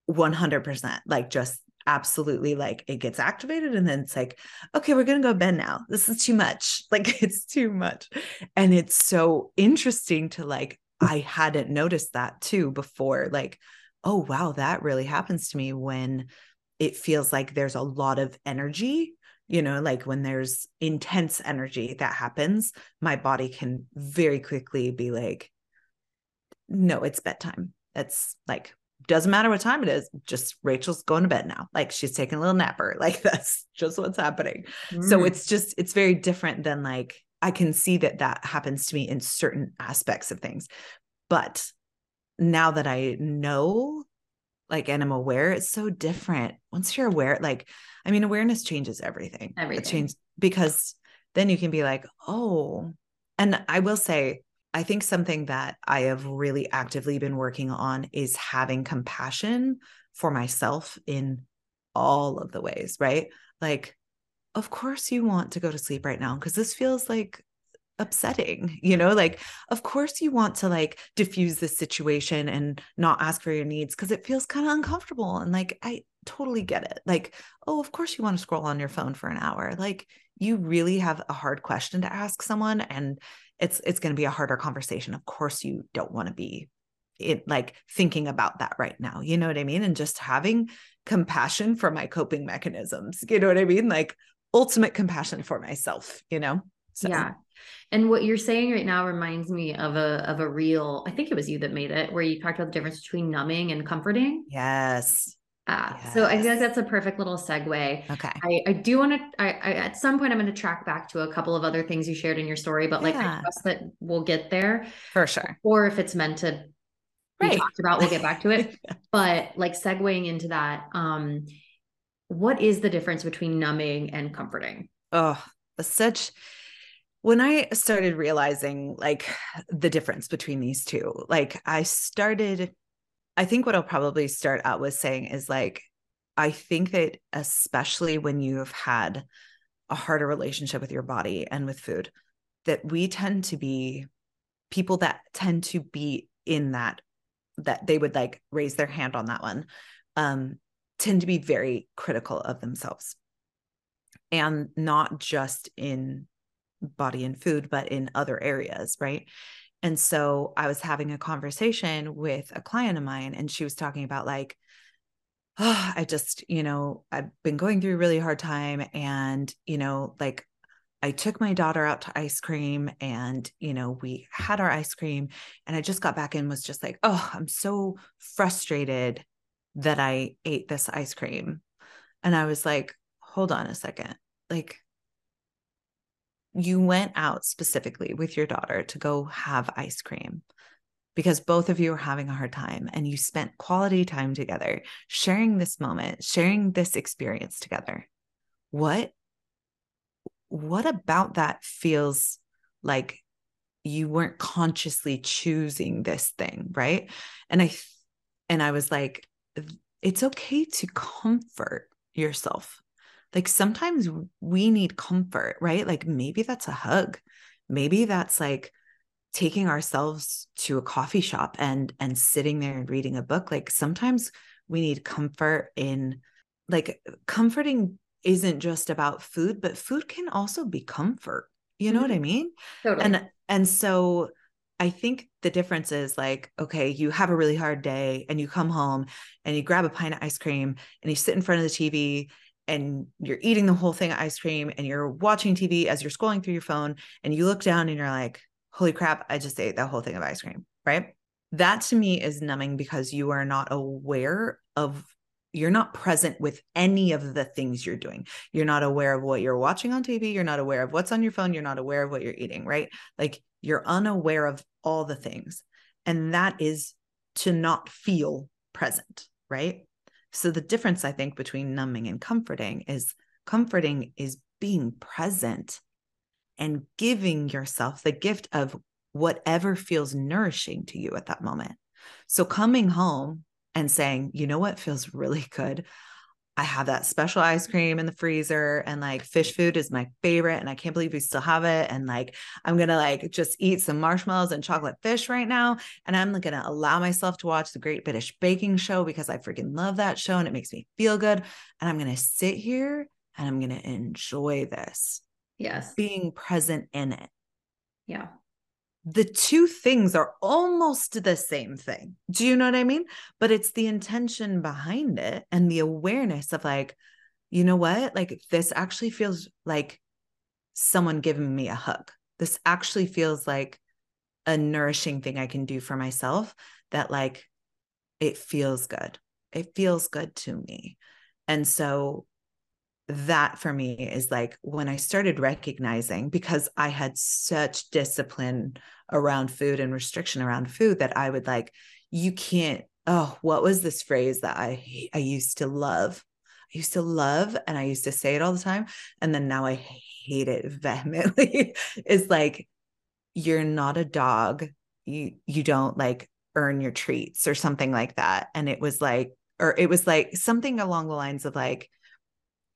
100% like just absolutely like it gets activated and then it's like okay we're going to go bed now. This is too much. Like it's too much. And it's so interesting to like i hadn't noticed that too before like oh wow that really happens to me when it feels like there's a lot of energy you know like when there's intense energy that happens my body can very quickly be like no it's bedtime. It's like doesn't matter what time it is just rachel's going to bed now. Like she's taking a little napper. Like that's just what's happening. Mm. so it's just it's very different than like i can see that that happens to me in certain aspects of things. But now that i know like and i'm aware it's so different. Once you're aware like i mean awareness changes everything. Everything. it changes because then you can be like oh and i will say I think something that I have really actively been working on is having compassion for myself in all of the ways, right? Like, of course, you want to go to sleep right now because this feels like upsetting, you know? Like, of course, you want to like diffuse this situation and not ask for your needs because it feels kind of uncomfortable. And like, I totally get it. Like, oh, of course, you want to scroll on your phone for an hour. Like, you really have a hard question to ask someone and it's it's going to be a harder conversation. Of course you don't want to be it like thinking about that right now you know what i mean? And just having compassion for my coping mechanisms you know what i mean? Like ultimate compassion for myself you know? So. yeah. And what you're saying right now reminds me of a of a real i think it was you that made it where you talked about the difference between numbing and comforting. Yes uh, yes. So I feel like that's a perfect little segue. Okay. I, I do want to, I, I, at some point, I'm going to track back to a couple of other things you shared in your story, but like, yeah. I trust that we'll get there. For sure. Or if it's meant to be talked about, we'll get back to it. but like segueing into that, um, what is the difference between numbing and comforting? Oh, such, when I started realizing like the difference between these two, like I started I think what I'll probably start out with saying is like, I think that especially when you have had a harder relationship with your body and with food, that we tend to be people that tend to be in that, that they would like raise their hand on that one, um, tend to be very critical of themselves. And not just in body and food, but in other areas, right? And so I was having a conversation with a client of mine, and she was talking about, like, oh, I just, you know, I've been going through a really hard time. And, you know, like I took my daughter out to ice cream and, you know, we had our ice cream. And I just got back and was just like, oh, I'm so frustrated that I ate this ice cream. And I was like, hold on a second. Like, you went out specifically with your daughter to go have ice cream because both of you are having a hard time and you spent quality time together, sharing this moment, sharing this experience together. What what about that feels like you weren't consciously choosing this thing, right? And I and I was like it's okay to comfort yourself like sometimes we need comfort, right? Like maybe that's a hug. Maybe that's like taking ourselves to a coffee shop and and sitting there and reading a book. Like sometimes we need comfort in like comforting isn't just about food, but food can also be comfort. You know mm-hmm. what I mean? Totally. And and so I think the difference is like, okay, you have a really hard day and you come home and you grab a pint of ice cream and you sit in front of the TV and you're eating the whole thing of ice cream and you're watching TV as you're scrolling through your phone and you look down and you're like, holy crap, I just ate that whole thing of ice cream, right? That to me is numbing because you are not aware of you're not present with any of the things you're doing. You're not aware of what you're watching on TV. You're not aware of what's on your phone. You're not aware of what you're eating, right? Like you're unaware of all the things. And that is to not feel present, right? So the difference I think between numbing and comforting is comforting is being present and giving yourself the gift of whatever feels nourishing to you at that moment. So coming home and saying, you know what feels really good? I have that special ice cream in the freezer and like Phish Food is my favorite and I can't believe we still have it and like I'm going to like just eat some marshmallows and chocolate fish right now and I'm going to allow myself to watch the Great British Baking Show because I freaking love that show and it makes me feel good and I'm going to sit here and I'm going to enjoy this. Yes. Being present in it. Yeah the two things are almost the same thing. Do you know what I mean? But it's the intention behind it and the awareness of like, you know what? Like, this actually feels like someone giving me a hug. This actually feels like a nourishing thing I can do for myself that, like, it feels good. It feels good to me. And so that for me is like when I started recognizing because I had such discipline around food and restriction around food that I would like, you can't. Oh, what was this phrase that I I used to love? I used to love and I used to say it all the time. And then now I hate it vehemently. is like, you're not a dog. You you don't like earn your treats or something like that. And it was like, or it was like something along the lines of like,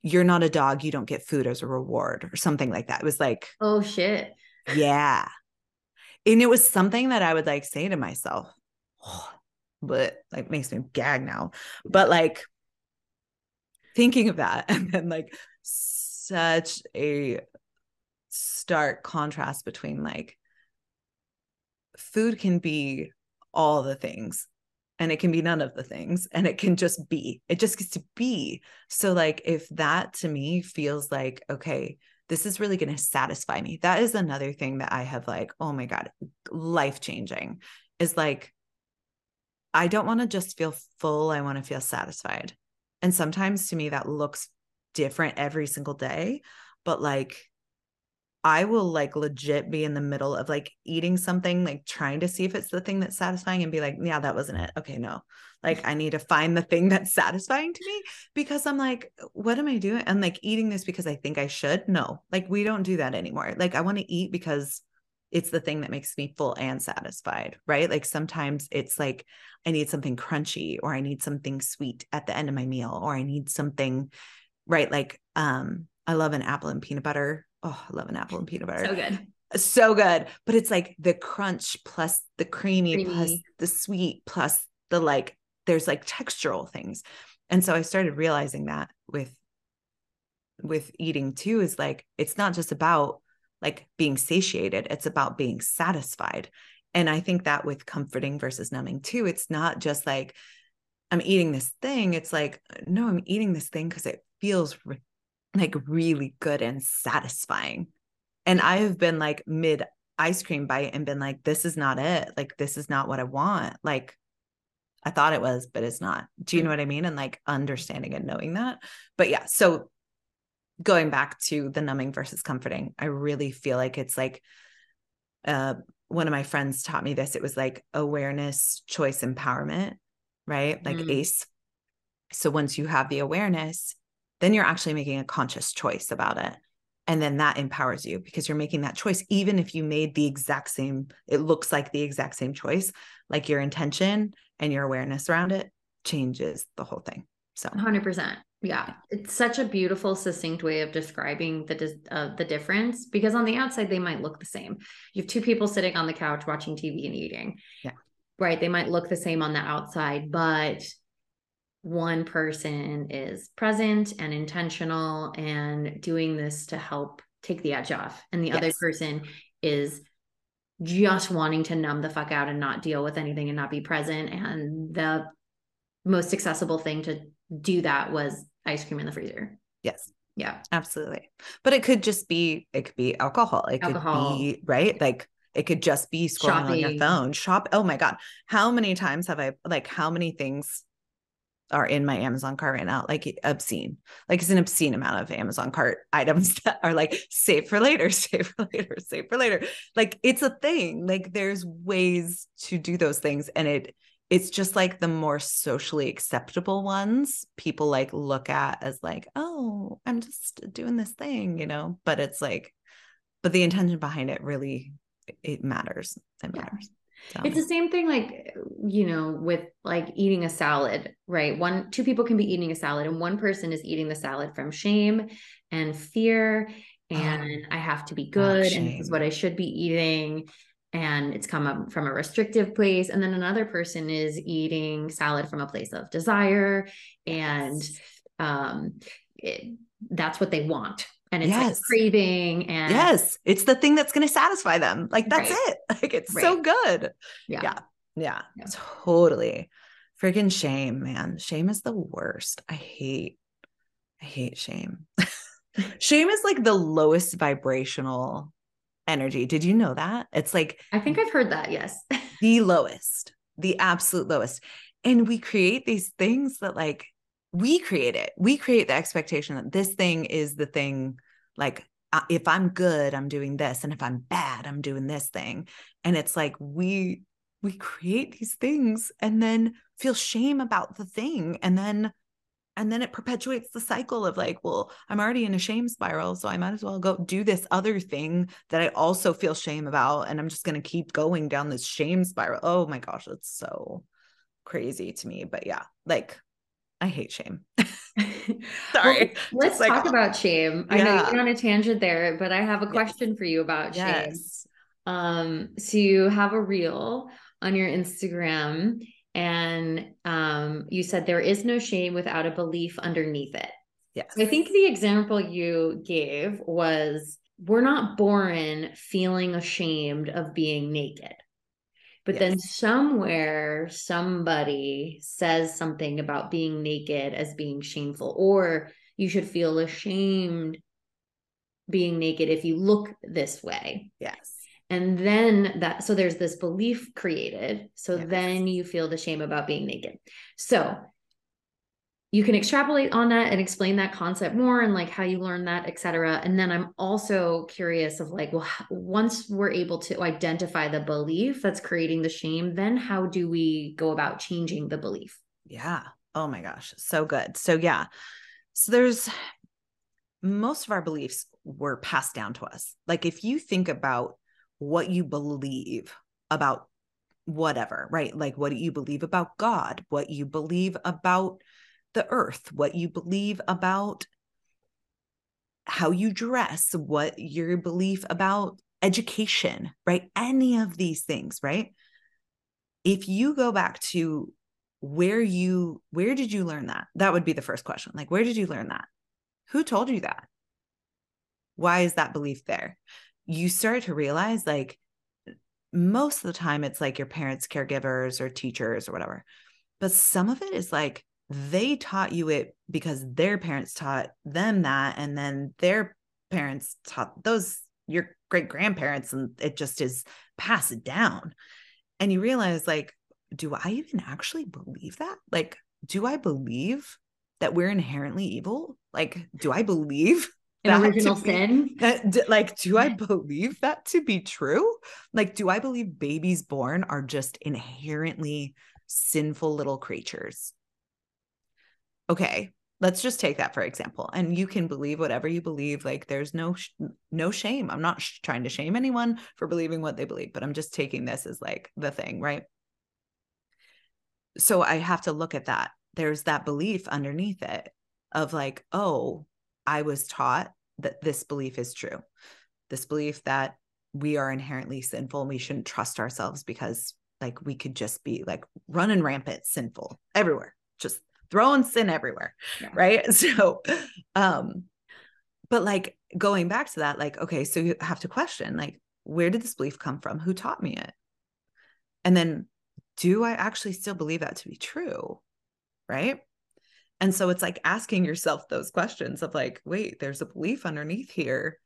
you're not a dog, you don't get food as a reward or something like that. It was like, oh shit. Yeah. And it was something that I would like say to myself, but like makes me gag now. But like thinking of that and then like such a stark contrast between like food can be all the things and it can be none of the things and it can just be it just gets to be. So like if that to me feels like okay this is really going to satisfy me that is another thing that i have like oh my god life changing is like i don't want to just feel full i want to feel satisfied. And sometimes to me that looks different every single day but like I will like legit be in the middle of like eating something, like trying to see if it's the thing that's satisfying and be like, yeah, that wasn't it. Okay, no. Like I need to find the thing that's satisfying to me because I'm like, what am I doing? I'm like eating this because I think I should. No, like we don't do that anymore. Like I want to eat because it's the thing that makes me full and satisfied, right? Like sometimes it's like I need something crunchy or I need something sweet at the end of my meal or I need something, right? Like um I love an apple and peanut butter oh, I love an apple and peanut butter. So good. So good. But it's like the crunch plus the creamy, creamy. plus the sweet plus the like, there's like textural things. And so I started realizing that with with eating too is like it's not just about like being satiated, it's about being satisfied. And I think that with comforting versus numbing too, it's not just like I'm eating this thing. It's like, no, I'm eating this thing because it feels like really good and satisfying. And I have been like mid ice cream bite and been like, this is not it. Like, this is not what I want. Like, I thought it was, but it's not. Do you know what I mean? And like understanding and knowing that. But yeah, so going back to the numbing versus comforting, I really feel like it's like uh one of my friends taught me this. It was like awareness, choice, empowerment, right? Like mm. ACE. So once you have the awareness, then you're actually making a conscious choice about it. And then that empowers you because you're making that choice, even if you made the exact same, it looks like the exact same choice, like your intention and your awareness around it changes the whole thing. So 100%. Yeah, it's such a beautiful, succinct way of describing the uh, the difference because on the outside they might look the same. You have two people sitting on the couch watching TV and eating. Yeah, right. They might look the same on the outside, but one person is present and intentional and doing this to help take the edge off and the yes. other person is just wanting to numb the fuck out and not deal with anything and not be present and the most accessible thing to do that was ice cream in the freezer Yes. Yeah. Absolutely. But it could just be it could be alcohol. It Alcohol. could be right. Like it could just be scrolling on your phone. Shop. Oh my God. How many times have I like how many things are in my Amazon cart right now? Like obscene. Like it's an obscene amount of Amazon cart items that are like save for later, save for later, save for later. Like it's a thing. Like there's ways to do those things. And it it's just like the more socially acceptable ones people like look at as like oh i'm just doing this thing you know but it's like but the intention behind it really it matters it Yeah. It's the same thing, like, you know, with like eating a salad, right? One, two people can be eating a salad, and one person is eating the salad from shame and fear. And I have to be good, and this is what I should be eating. And it's come up from a restrictive place. And then another person is eating salad from a place of desire. And Yes. um, it, that's what they want. And it's like Yes. craving. And yes it's the thing that's going to satisfy them like that's Right. it like it's so good yeah. yeah yeah, Yeah. totally freaking shame man shame is the worst i hate i hate shame shame is like the lowest vibrational energy did you know that it's like I think I've heard that. Yes. the lowest the absolute lowest and we create these things that like we create it. We create the expectation that this thing is the thing like uh, if i'm good i'm doing this and if i'm bad i'm doing this thing. And it's like we we create these things and then feel shame about the thing. And then and then it perpetuates the cycle of like well i'm already in a shame spiral so i might as well go do this other thing that i also feel shame about and i'm just going to keep going down this shame spiral. Oh my gosh it's so crazy to me. But yeah like i hate shame sorry Well, let's like- talk about shame. I know you went on a tangent there, but I have a Yes. question for you about shame. yes Um, so you have a reel on your Instagram, and um, you said there is no shame without a belief underneath it. yes So I think the example you gave was we're not born feeling ashamed of being naked. But then somewhere somebody says something about being naked as being shameful, or you should feel ashamed being naked if you look this way. yes And then that, so there's this belief created. So Yes. then you feel the shame about being naked. So you can extrapolate on that and explain that concept more and like how you learn that, et cetera. And then I'm also curious of like, well, once we're able to identify the belief that's creating the shame, then how do we go about changing the belief? Yeah. Oh my gosh. So good. So, yeah. So, there's most of our beliefs were passed down to us. Like, if you think about what you believe about whatever, right? Like, what do you believe about God? What you believe about the earth? What you believe about how you dress? What your belief about education, right? Any of these things, right? If you go back to where you where did you learn that that would be the first question like where did you learn that who told you that why is that belief there you start to realize like most of the time it's like your parents caregivers or teachers or whatever but some of it is like they taught you it because their parents taught them that and then their parents taught those your great grandparents and it just is passed down and you realize like do I even actually believe that? Like, do I believe that we're inherently evil? Like, do I believe An original be- sin? that- uh, d- like, do I believe that to be true? Like, do I believe babies born are just inherently sinful little creatures? Okay, let's just take that for example. And you can believe whatever you believe. Like, there's no sh- no shame. I'm not sh- trying to shame anyone for believing what they believe, but I'm just taking this as like the thing, right? so I have to look at that. There's that belief underneath it of like, oh, I was taught that this belief is true. This belief that we are inherently sinful and we shouldn't trust ourselves because like we could just be like running rampant sinful everywhere, just throwing sin everywhere. Yeah. Right. So um but like going back to that, like, okay, so you have to question like, where did this belief come from? Who taught me it? And then do I actually still believe that to be true? Right. And so it's like asking yourself those questions of like, wait, there's a belief underneath here.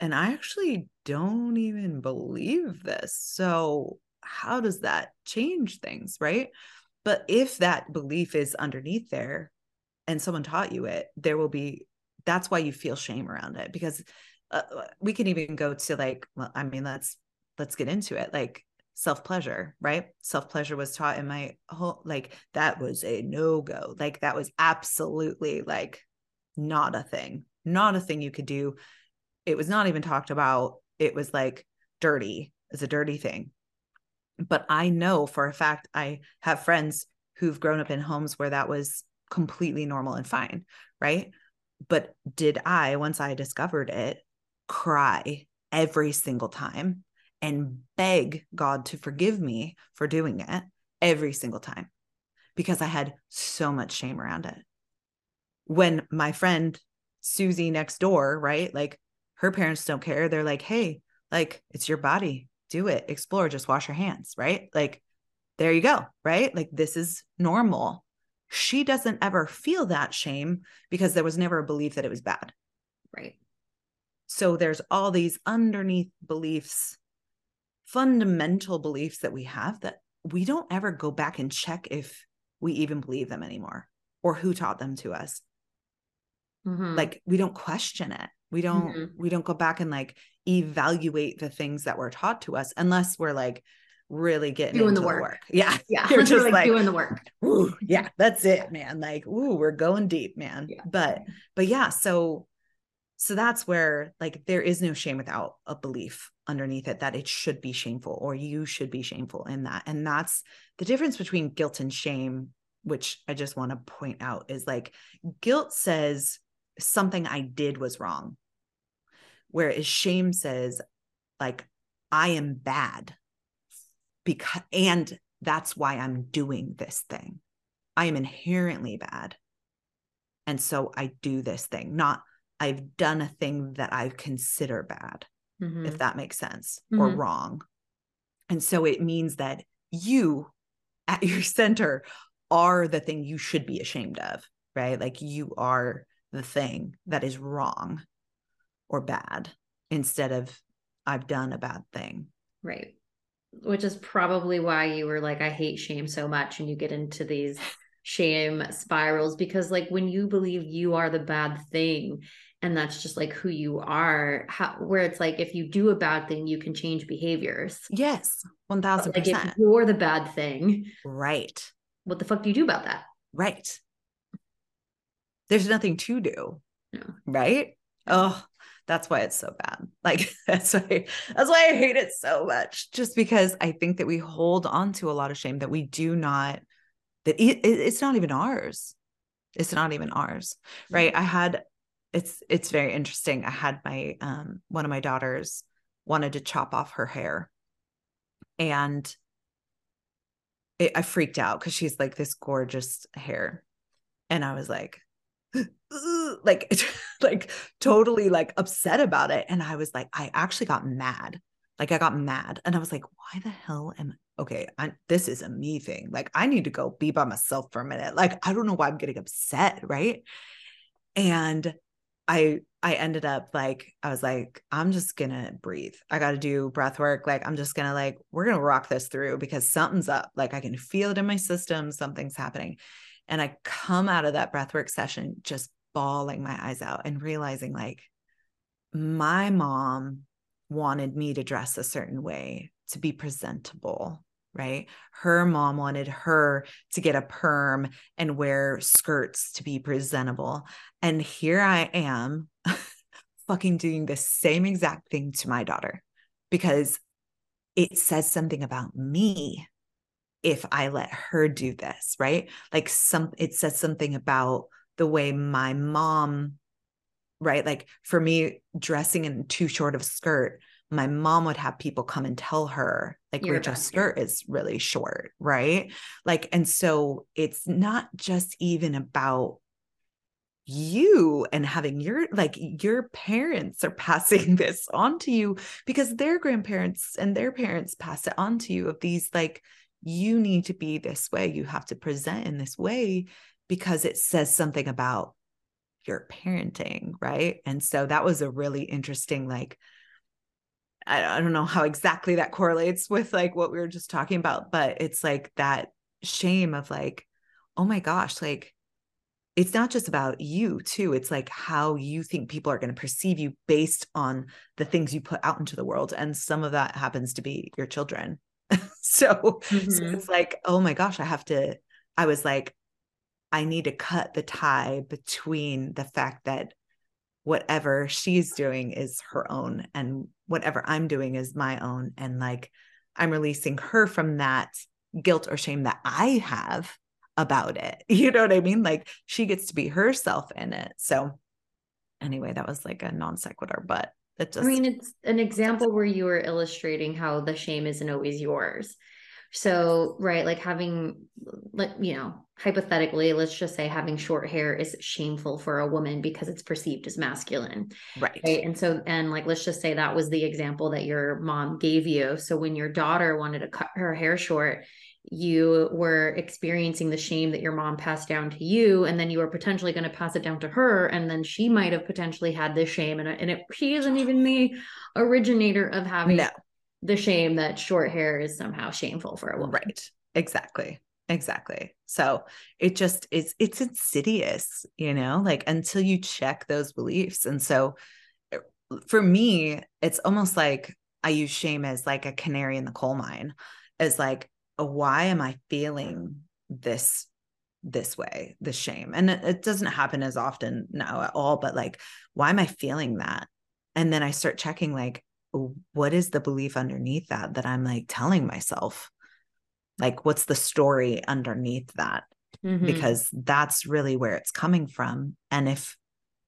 And I actually don't even believe this. So, how does that change things? Right. But if that belief is underneath there and someone taught you it, there will be, that's why you feel shame around it because uh, we can even go to like, well, I mean, let's, let's get into it. Like self pleasure, right? Self pleasure was taught in my whole, like, that was a no go. Like, that was absolutely like not a thing, not a thing you could do. It was not even talked about. It was like dirty, it's a dirty thing. But I know for a fact, I have friends who've grown up in homes where that was completely normal and fine, right? But did I, once I discovered it, cry every single time and beg God to forgive me for doing it every single time because I had so much shame around it. When my friend Susie next door, right? Like her parents don't care. They're like, hey, like it's your body do it, explore, just wash your hands, right? Like, there you go, right? Like, this is normal. She doesn't ever feel that shame because there was never a belief that it was bad. Right. So there's all these underneath beliefs, fundamental beliefs that we have that we don't ever go back and check if we even believe them anymore or who taught them to us. Mm-hmm. Like we don't question it. We don't mm-hmm. we don't go back and like evaluate the things that were taught to us unless we're like really getting doing the work. the work. Yeah. Yeah. You're just like, like, doing the work. Ooh, yeah, that's it, man. Like, ooh, we're going deep, man. Yeah. But but yeah, so so that's where like there is no shame without a belief underneath it that it should be shameful or you should be shameful in that. And that's the difference between guilt and shame, which I just want to point out is like guilt says something I did was wrong. Whereas shame says, like, I am bad because, and that's why I'm doing this thing. I am inherently bad. And so I do this thing, not I've done a thing that I consider bad, mm-hmm. if that makes sense, mm-hmm. or wrong. And so it means that you at your center are the thing you should be ashamed of, right? Like you are the thing that is wrong or bad instead of I've done a bad thing. Right. Which is probably why you were like, I hate shame so much. And you get into these shame spirals because, like, when you believe you are the bad thing and that's just like who you are, how, where it's like, if you do a bad thing, you can change behaviors. Yes. 1000%. Like, if you're the bad thing, right. What the fuck do you do about that? Right. There's nothing to do. No. Right. Oh, that's why it's so bad. Like that's why that's why I hate it so much. Just because I think that we hold on to a lot of shame that we do not that it, it's not even ours. It's not even ours. Right? I had it's it's very interesting. I had my um one of my daughters wanted to chop off her hair and it, I freaked out because she's like this gorgeous hair. And I was like, like like totally like upset about it. And i was like i actually got mad. Like i got mad. And i was like why the hell am okay I, this is a me thing. Like i need to go be by myself for a minute. Like i don't know why i'm getting upset right? And i i ended up like i was like i'm just gonna breathe. I gotta do breath work. Like i'm just gonna like we're gonna rock this through because something's up. Like i can feel it in my system. Something's happening and I come out of that breathwork session just bawling my eyes out and realizing like my mom wanted me to dress a certain way to be presentable right? Her mom wanted her to get a perm and wear skirts to be presentable. And here i am fucking doing the same exact thing to my daughter because it says something about me if I let her do this, right? Like some it says something about the way my mom, right? Like for me, dressing in too short of skirt, my mom would have people come and tell her, like, You're Rachel's skirt is really short, right? Like, and so it's not just even about you and having your like your parents are passing this on to you because their grandparents and their parents pass it on to you of these like you need to be this way. You have to present in this way because it says something about your parenting, right? And so that was a really interesting, like, I, don't know how exactly that correlates with like what we were just talking about, but it's like that shame of like, oh my gosh, like it's not just about you too. It's like how you think people are going to perceive you based on the things you put out into the world. And some of that happens to be your children so, mm-hmm. so it's like oh my gosh i have to i was like I need to cut the tie between the fact that whatever she's doing is her own and whatever I'm doing is my own. And like I'm releasing her from that guilt or shame that I have about it. You know what I mean? Like she gets to be herself in it. So, anyway, that was like a non sequitur, but it just. I mean, it's an example where you were illustrating how the shame isn't always yours. So, right, like having, like, you know, hypothetically, let's just say having short hair is shameful for a woman because it's perceived as masculine. Right. right. And so, and like, let's just say that was the example that your mom gave you. So, when your daughter wanted to cut her hair short, you were experiencing the shame that your mom passed down to you and then you were potentially going to pass it down to her and then she might have potentially had this shame and, and it, she isn't even the originator of having no the shame that short hair is somehow shameful for a woman. Right. Exactly. Exactly. So it just is, it's insidious, you know, like until you check those beliefs. And so eh, for me, it's almost like I use shame as like a canary in the coal mine, as like, why am I feeling this this way the shame and it, it, doesn't happen as often now at all but like why am i feeling that and then i start checking like what is the belief underneath that that I'm like telling myself? Like, what's the story underneath that? Mm-hmm. Because that's really where it's coming from. And if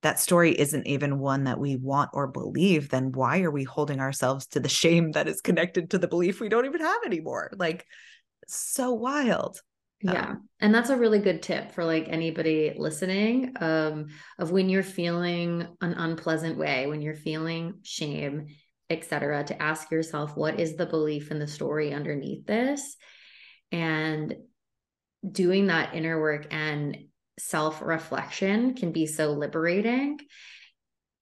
that story isn't even one that we want or believe, then why are we holding ourselves to the shame that is connected to the belief we don't even have anymore? Like, so wild. Yeah. Um, and that's a really good tip for like anybody listening um of when you're feeling an unpleasant way, when you're feeling shame, etc to ask yourself what is the belief in the story underneath this and doing that inner work and self reflection can be so liberating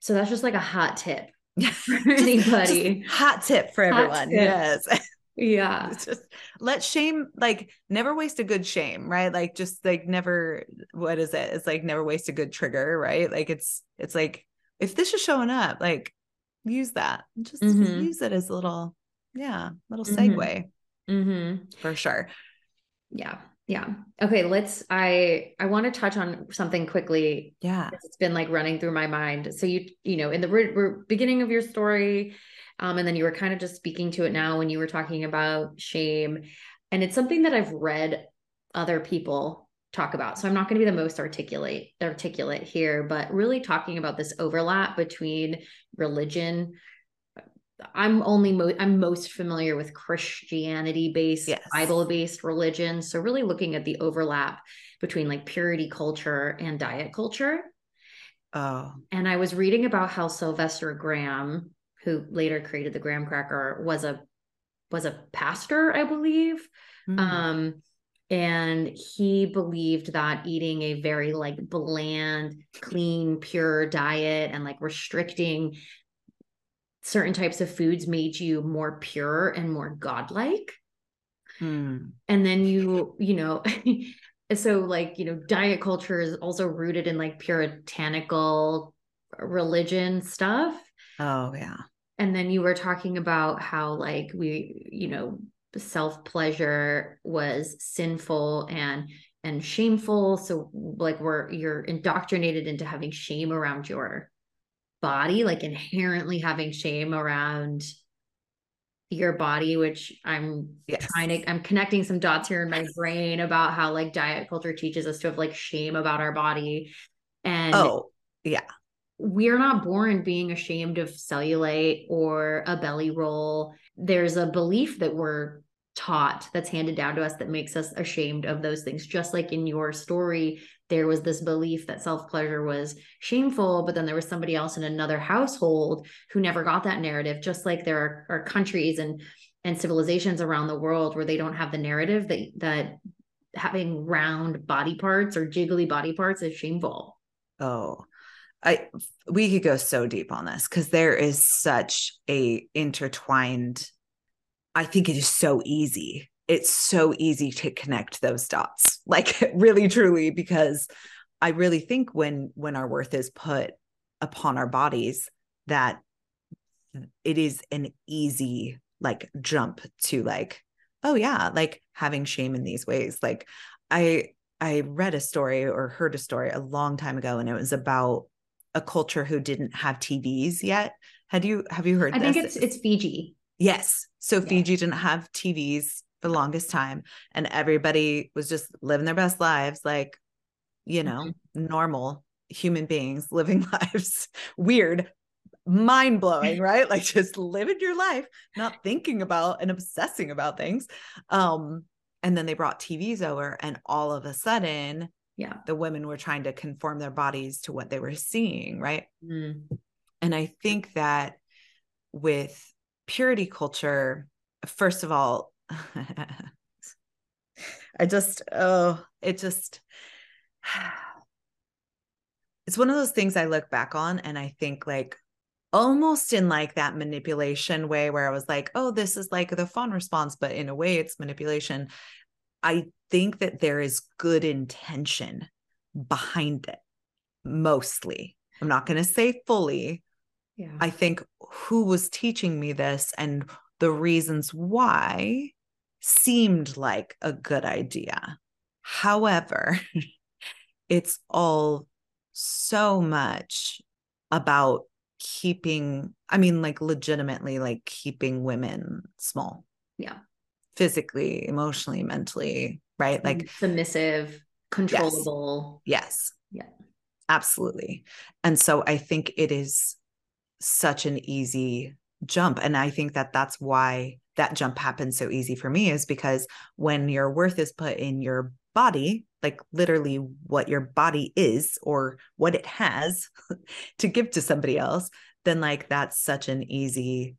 so that's just like a hot tip for anybody just hot tip for everyone tip. yes yeah it's just let shame like never waste a good shame right like just like never what is it it's like never waste a good trigger right like it's it's like if this is showing up like use that. Just mm-hmm. use it as a little, yeah, little mm-hmm. segue mm-hmm. for sure. Yeah. Yeah. Okay. Let's, I, I want to touch on something quickly. Yeah. It's been like running through my mind. So you, you know, in the re- beginning of your story, um, and then you were kind of just speaking to it now when you were talking about shame. And it's something that I've read other people talk about. So I'm not going to be the most articulate articulate here, but really talking about this overlap between religion. I'm only mo- I'm most familiar with Christianity based, yes. Bible based religion. So really looking at the overlap between like purity culture and diet culture. Oh. And I was reading about how Sylvester Graham, who later created the graham cracker, was a was a pastor, I believe. Mm. Um and he believed that eating a very like bland clean pure diet and like restricting certain types of foods made you more pure and more godlike hmm. and then you you know so like you know diet culture is also rooted in like puritanical religion stuff oh yeah and then you were talking about how like we you know self pleasure was sinful and and shameful. So like we're you're indoctrinated into having shame around your body like inherently having shame around your body which i'm yes. trying to i'm connecting some dots here in my brain about how like diet culture teaches us to have like shame about our body. And oh yeah we're not born being ashamed of cellulite or a belly roll. There's a belief that we're taught that's handed down to us that makes us ashamed of those things. Just like in your story there was this belief that self pleasure was shameful but then there was somebody else in another household who never got that narrative. Just like there are, are countries and and civilizations around the world where they don't have the narrative that that having round body parts or jiggly body parts is shameful. Oh, I we could go so deep on this because there is such a intertwined. I think it is so easy. It's so easy to connect those dots, like really, truly, because I really think when when our worth is put upon our bodies, that it is an easy like jump to like, oh yeah, like having shame in these ways. Like I I read a story or heard a story a long time ago, and it was about a culture who didn't have TVs yet. Had you have you heard? I this? think it's it's Fiji. Yes. So yeah. Fiji didn't have TVs for the longest time, and everybody was just living their best lives, like you know, mm-hmm. normal human beings living lives. Weird, mind blowing, right? like just living your life, not thinking about and obsessing about things. Um, and then they brought TVs over, and all of a sudden, yeah, the women were trying to conform their bodies to what they were seeing, right? Mm. And I think that with purity culture, first of all, I just, oh, it just, it's one of those things I look back on and I think like almost in like that manipulation way where I was like, oh, this is like the fawn response, but in a way it's manipulation. I think that there is good intention behind it mostly. I'm not going to say fully. Yeah. I think who was teaching me this and the reasons why seemed like a good idea. However, it's all so much about keeping i mean like legitimately like keeping women small yeah physically emotionally mentally right? Like submissive controllable. Yes, yes. yeah. Absolutely. And so i think it is such an easy jump. And i think that that's why that jump happens so easy for me is because when your worth is put in your body like literally what your body is or what it has to give to somebody else then like that's such an easy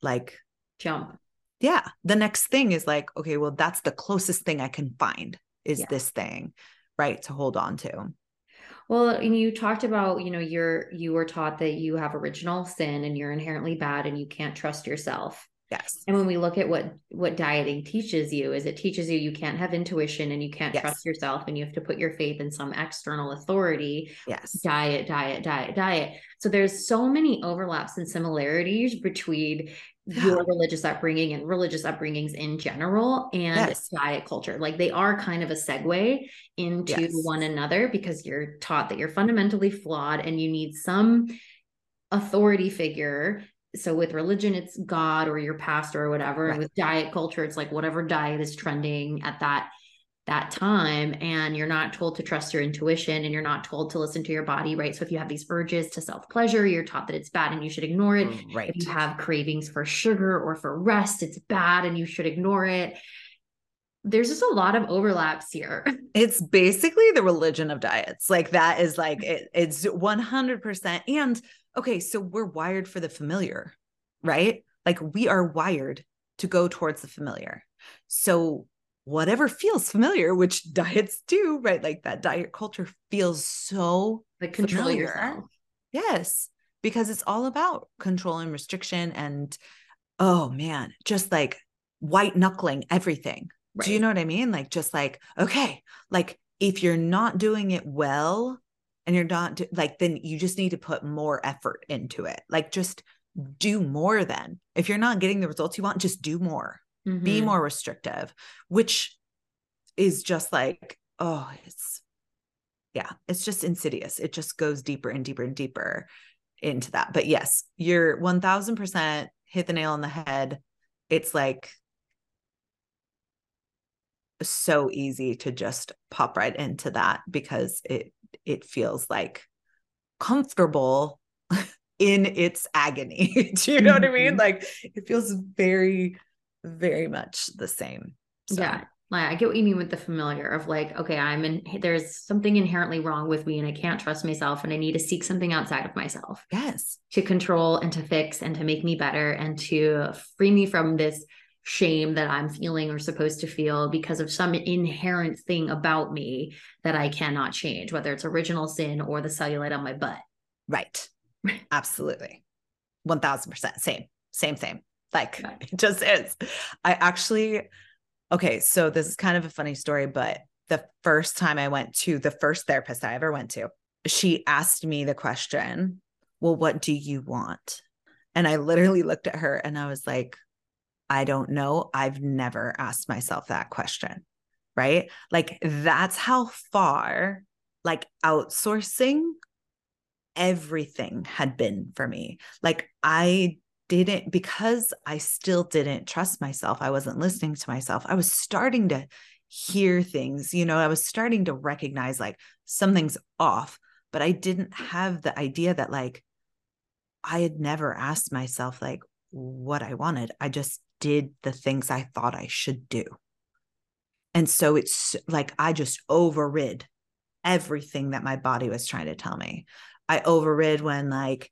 like jump yeah the next thing is like okay well that's the closest thing i can find is yeah. this thing right to hold on to well and you talked about you know you're you were taught that you have original sin and you're inherently bad and you can't trust yourself Yes. And when we look at what what dieting teaches you is it teaches you you can't have intuition and you can't yes. trust yourself and you have to put your faith in some external authority. Yes. Diet, diet, diet, diet. So there's so many overlaps and similarities between. Your religious upbringing and religious upbringings in general and yes. diet culture. Like they are kind of a segue into yes. one another because you're taught that you're fundamentally flawed and you need some authority figure so with religion it's god or your pastor or whatever right. and with diet culture it's like whatever diet is trending at that that time and you're not told to trust your intuition and you're not told to listen to your body right so if you have these urges to self pleasure you're taught that it's bad and you should ignore it right if you have cravings for sugar or for rest it's bad and you should ignore it there's just a lot of overlaps here. It's basically the religion of diets. Like that is like it, it's 100% and okay, so we're wired for the familiar, right? Like we are wired to go towards the familiar. So whatever feels familiar, which diets do, right? Like that diet culture feels so like control familiar. yourself. Yes, because it's all about control and restriction and oh man, just like white knuckling everything. Right. Do you know what I mean? Like just like okay, like if you're not doing it well, and you're not like then you just need to put more effort into it like just do more then if you're not getting the results you want just do more mm-hmm. be more restrictive which is just like oh it's yeah it's just insidious it just goes deeper and deeper and deeper into that but yes you're 1000% hit the nail on the head it's like so easy to just pop right into that because it it feels like comfortable in its agony. Do you know mm-hmm. what I mean? Mm-hmm. Like it feels very, very much the same. So. Yeah. Like I get what you mean with the familiar of like, okay, I'm in there's something inherently wrong with me and I can't trust myself and I need to seek something outside of myself. Yes. To control and to fix and to make me better and to free me from this shame that I'm feeling or supposed to feel because of some inherent thing about me that I cannot change, whether it's original sin or the cellulite on my butt. Right. Absolutely. 1000%. Same, same, same. Like it just is. I actually, okay, so this is kind of a funny story, but the first time I went to the first therapist I ever went to, she asked me the question, Well, what do you want? And I literally looked at her and I was like, I don't know. I've never asked myself that question. Right. Like that's how far like outsourcing everything had been for me. Like I didn't, because I still didn't trust myself. I wasn't listening to myself. I was starting to hear things, you know, I was starting to recognize like something's off, but I didn't have the idea that like I had never asked myself like what I wanted. I just did the things I thought I should do. And so it's like I just overrid everything that my body was trying to tell me. I overrid when like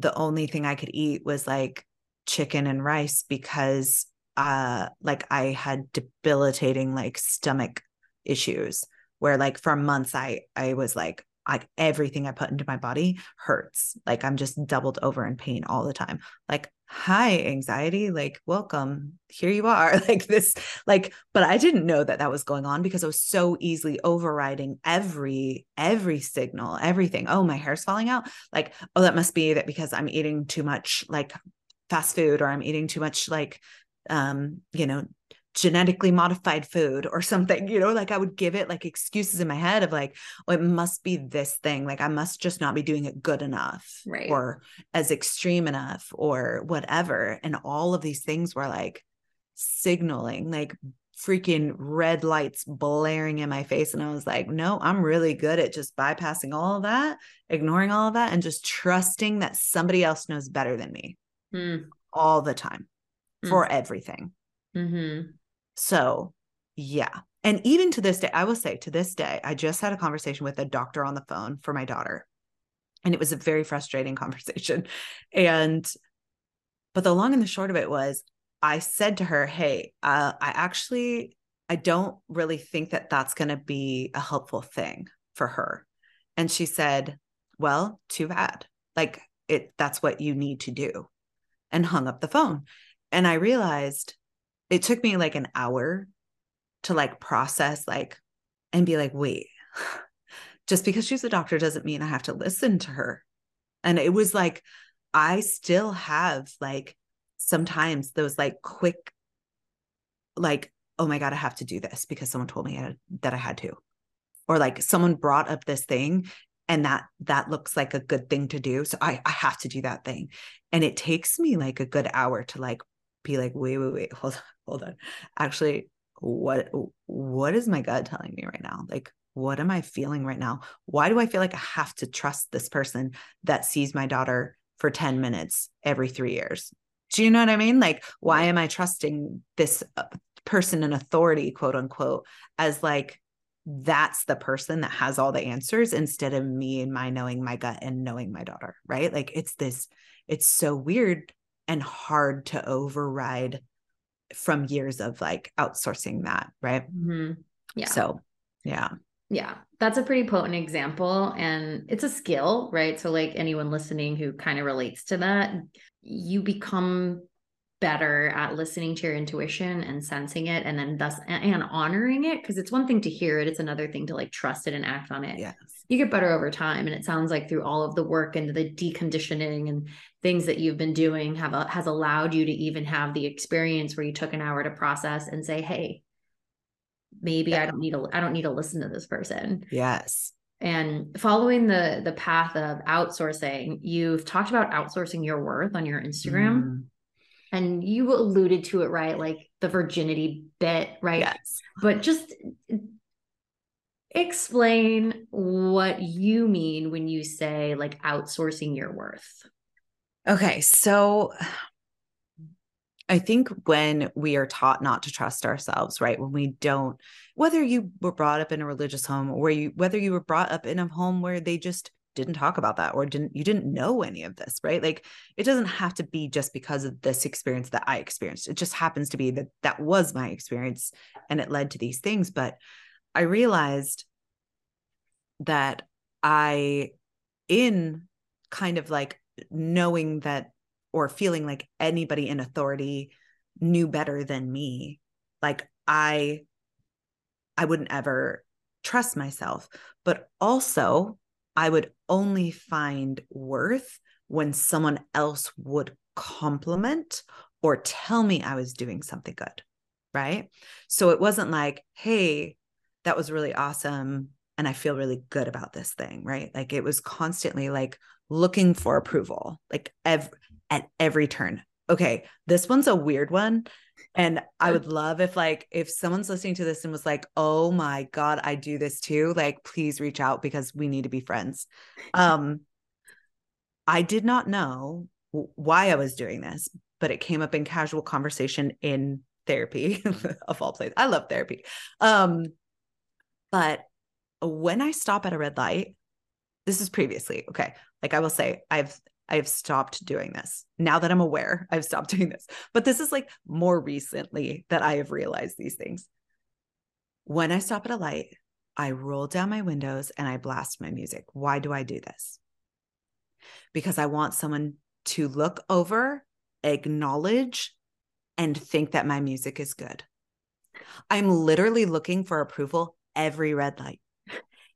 the only thing I could eat was like chicken and rice because uh like I had debilitating like stomach issues where like for months I I was like like everything I put into my body hurts. Like I'm just doubled over in pain all the time. Like, hi, anxiety, like, welcome. Here you are. Like this, like, but I didn't know that that was going on because I was so easily overriding every, every signal, everything. Oh, my hair's falling out. Like, oh, that must be that because I'm eating too much like fast food or I'm eating too much like um, you know, genetically modified food or something, you know, like I would give it like excuses in my head of like, oh, it must be this thing. Like I must just not be doing it good enough right. or as extreme enough or whatever. And all of these things were like signaling, like freaking red lights blaring in my face. And I was like, no, I'm really good at just bypassing all of that, ignoring all of that, and just trusting that somebody else knows better than me mm. all the time mm. for everything. Mm-hmm. So, yeah. And even to this day, I will say to this day, I just had a conversation with a doctor on the phone for my daughter. And it was a very frustrating conversation. And, but the long and the short of it was, I said to her, Hey, uh, I actually, I don't really think that that's going to be a helpful thing for her. And she said, Well, too bad. Like, it, that's what you need to do. And hung up the phone. And I realized it took me like an hour to like process like and be like wait just because she's a doctor doesn't mean i have to listen to her. And it was like i still have like sometimes those like quick like oh my god i have to do this because someone told me I that i had to. Or like someone brought up this thing and that that looks like a good thing to do so i i have to do that thing. And it takes me like a good hour to like be like wait wait wait hold on hold on. Actually, what what is my gut telling me right now? Like what am I feeling right now? Why do I feel like I have to trust this person that sees my daughter for 10 minutes every 3 years? Do you know what I mean? Like why am I trusting this uh, person in authority, quote unquote, as like that's the person that has all the answers instead of me and my knowing my gut and knowing my daughter, right? Like it's this, it's so weird and hard to override from years of like outsourcing that, right? Mm-hmm. Yeah. So, yeah. Yeah, that's a pretty potent example. And it's a skill, right? So, like anyone listening who kind of relates to that, you become better at listening to your intuition and sensing it and then thus and honoring it because it's one thing to hear it it's another thing to like trust it and act on it yes you get better over time and it sounds like through all of the work and the deconditioning and things that you've been doing have a, has allowed you to even have the experience where you took an hour to process and say hey maybe yeah. i don't need to i don't need to listen to this person yes and following the the path of outsourcing you've talked about outsourcing your worth on your instagram mm. And you alluded to it right like the virginity bit right yes but just explain what you mean when you say like outsourcing your worth. Okay. So I think when we are taught not to trust ourselves, right? When we don't, whether you were brought up in a religious home or you, whether you were brought up in a home where they just didn't talk about that or didn't you didn't know any of this right? Like it doesn't have to be just because of this experience that i experienced. It just happens to be that that was my experience and it led to these things. But i realized that i in kind of like knowing that or feeling like anybody in authority knew better than me like i i wouldn't ever trust myself. But also I would only find worth when someone else would compliment or tell me I was doing something good. Right. So it wasn't like, hey, that was really awesome. And I feel really good about this thing. Right. Like it was constantly like looking for approval, like ev- at every turn. Okay. This one's a weird one. And I would love if like if someone's listening to this and was like, "Oh my god, I do this too." Like please reach out because we need to be friends. Um I did not know why I was doing this, but it came up in casual conversation in therapy of all places. I love therapy. Um but when I stop at a red light, this is previously, okay. Like I will say I've I have stopped doing this. Now that I'm aware, I've stopped doing this. But this is like more recently that I have realized these things. When I stop at a light, I roll down my windows and I blast my music. Why do I do this? Because I want someone to look over, acknowledge, and think that my music is good. I'm literally looking for approval every red light.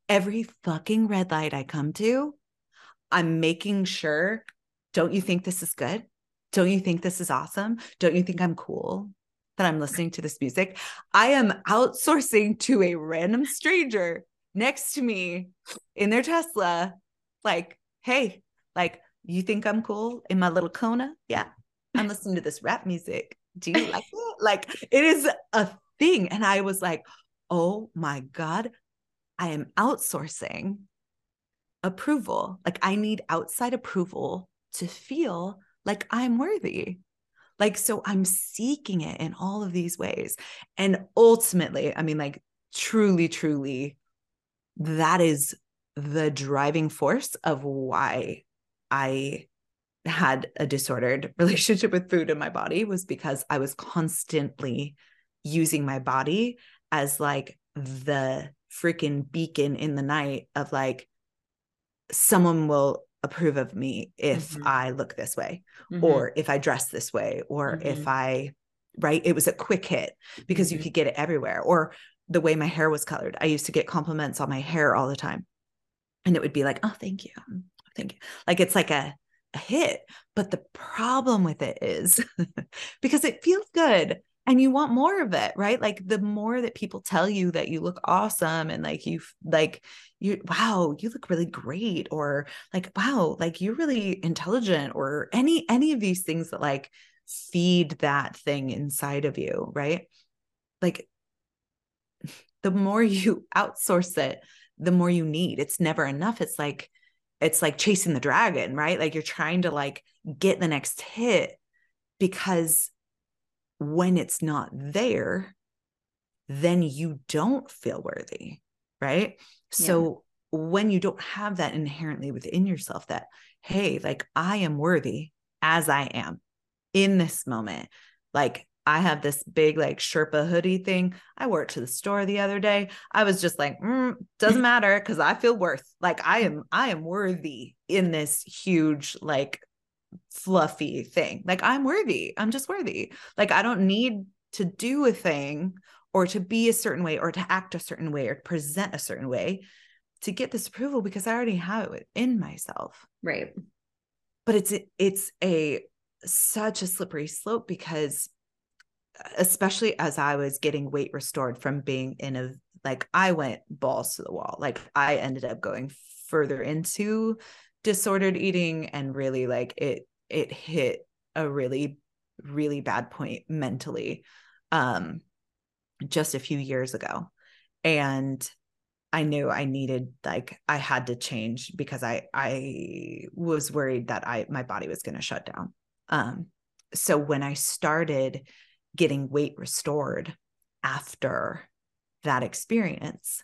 Every fucking red light I come to, I'm making sure, don't you think this is good? Don't you think this is awesome? Don't you think I'm cool that I'm listening to this music? I am outsourcing to a random stranger next to me in their Tesla, like, hey, like, you think I'm cool in my little Kona? Yeah. I'm listening to this rap music. Do you like it? Like, it is a thing. And I was like, oh my God, I am outsourcing approval. Like I need outside approval to feel like I'm worthy. Like, so I'm seeking it in all of these ways. And ultimately, I mean, like, truly, truly, that is the driving force of why I had a disordered relationship with food in my body was because I was constantly using my body as like the freaking beacon in the night of like, someone will approve of me if mm-hmm. I look this way mm-hmm. or if I dress this way or mm-hmm. if I right it was a quick hit because you mm-hmm. could get it everywhere or the way my hair was colored I used to get compliments on my hair all the time and it would be like oh thank you thank you like it's like a a hit but the problem with it is because it feels good and you want more of it right? Like the more that people tell you that you look awesome and like you like you wow you look really great or like wow like you're really intelligent or any any of these things that like feed that thing inside of you right? Like the more you outsource it the more you need. It's never enough. It's like it's like chasing the dragon right? Like you're trying to like get the next hit because when it's not there, then you don't feel worthy. Right. Yeah. So when you don't have that inherently within yourself, that, hey, like I am worthy as I am in this moment. Like I have this big like Sherpa hoodie thing. I wore it to the store the other day. I was just like, mm, doesn't matter because I feel worth. Like I am, I am worthy in this huge like fluffy thing. Like I'm worthy. I'm just worthy. Like I don't need to do a thing or to be a certain way or to act a certain way or present a certain way to get this approval because I already have it in myself. Right. But it's it's a such a slippery slope because especially as I was getting weight restored from being in a like I went balls to the wall. Like I ended up going further into disordered eating and really like it it hit a really really bad point mentally um just a few years ago. And i knew i needed like i had to change because i i was worried that i my body was going to shut down. Um so when i started getting weight restored after that experience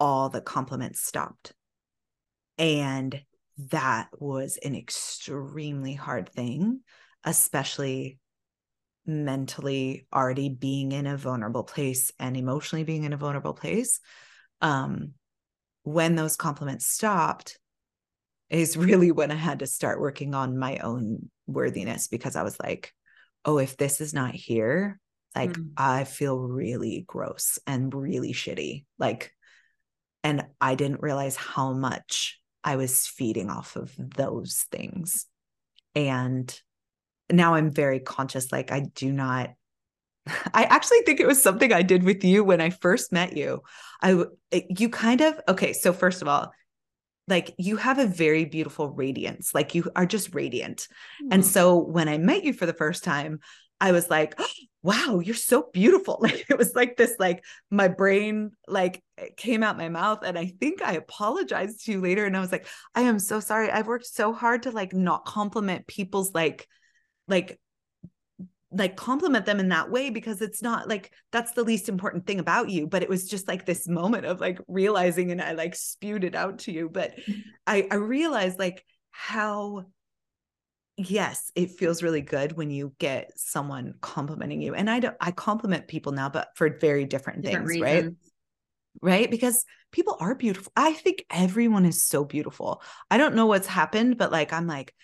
all the compliments stopped And that was an extremely hard thing, especially mentally already being in a vulnerable place and emotionally being in a vulnerable place um when those compliments stopped is really when i had to start working on my own worthiness because i was like oh if this is not here like mm. i feel really gross and really shitty like and i didn't realize how much i was feeding off of those things and now I'm very conscious. Like I do not. I actually think it was something I did with you when I first met you. I you kind of okay. So first of all, like you have a very beautiful radiance. Like you are just radiant. Mm. And so when I met you for the first time, I was like, oh, wow, you're so beautiful. Like it was like this, like my brain like eh, came out my mouth. And I think I apologized to you later. And I was like, I am so sorry. I've worked so hard to like not compliment people's like like like compliment them in that way because it's not like that's the least important thing about you but it was just like this moment of like realizing and i like spewed it out to you but mm. i i realized like how yes it feels really good when you get someone complimenting you and i don't i compliment people now but for very different, different things reasons. right right because people are beautiful i think everyone is so beautiful i don't know what's happened but like i'm like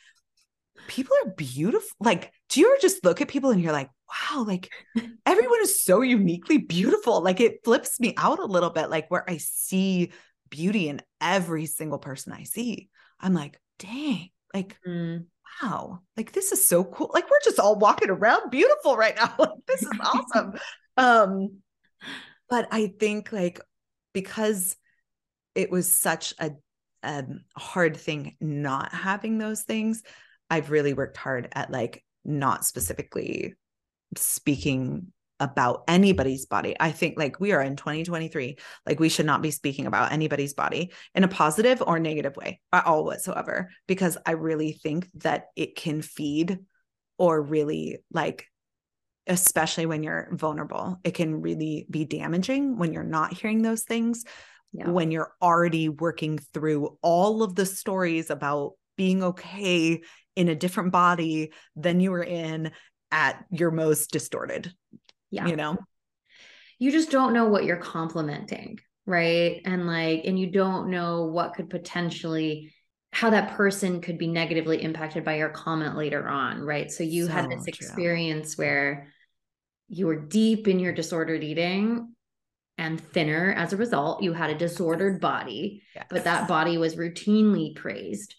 people are beautiful. Like, do you ever just look at people and you're like, wow, like everyone is so uniquely beautiful. Like it flips me out a little bit, like where I see beauty in every single person I see. I'm like, dang, like, mm. Wow, like this is so cool. Like we're just all walking around beautiful right now. Like this is awesome. um, but I think like because it was such a, a hard thing not having those things I've really worked hard at like not specifically speaking about anybody's body. I think like we are in 2023, like we should not be speaking about anybody's body in a positive or negative way at all whatsoever, because I really think that it can feed or really like, especially when you're vulnerable, it can really be damaging when you're not hearing those things. Yeah. When you're already working through all of the stories about being okay in a different body than you were in at your most distorted. Yeah. You know? You just don't know what you're complimenting, right? And like, and you don't know what could potentially how that person could be negatively impacted by your comment later on, right? So you so had this experience true. where you were deep in your disordered eating and thinner as a result. You had a disordered body, yes. but that body was routinely praised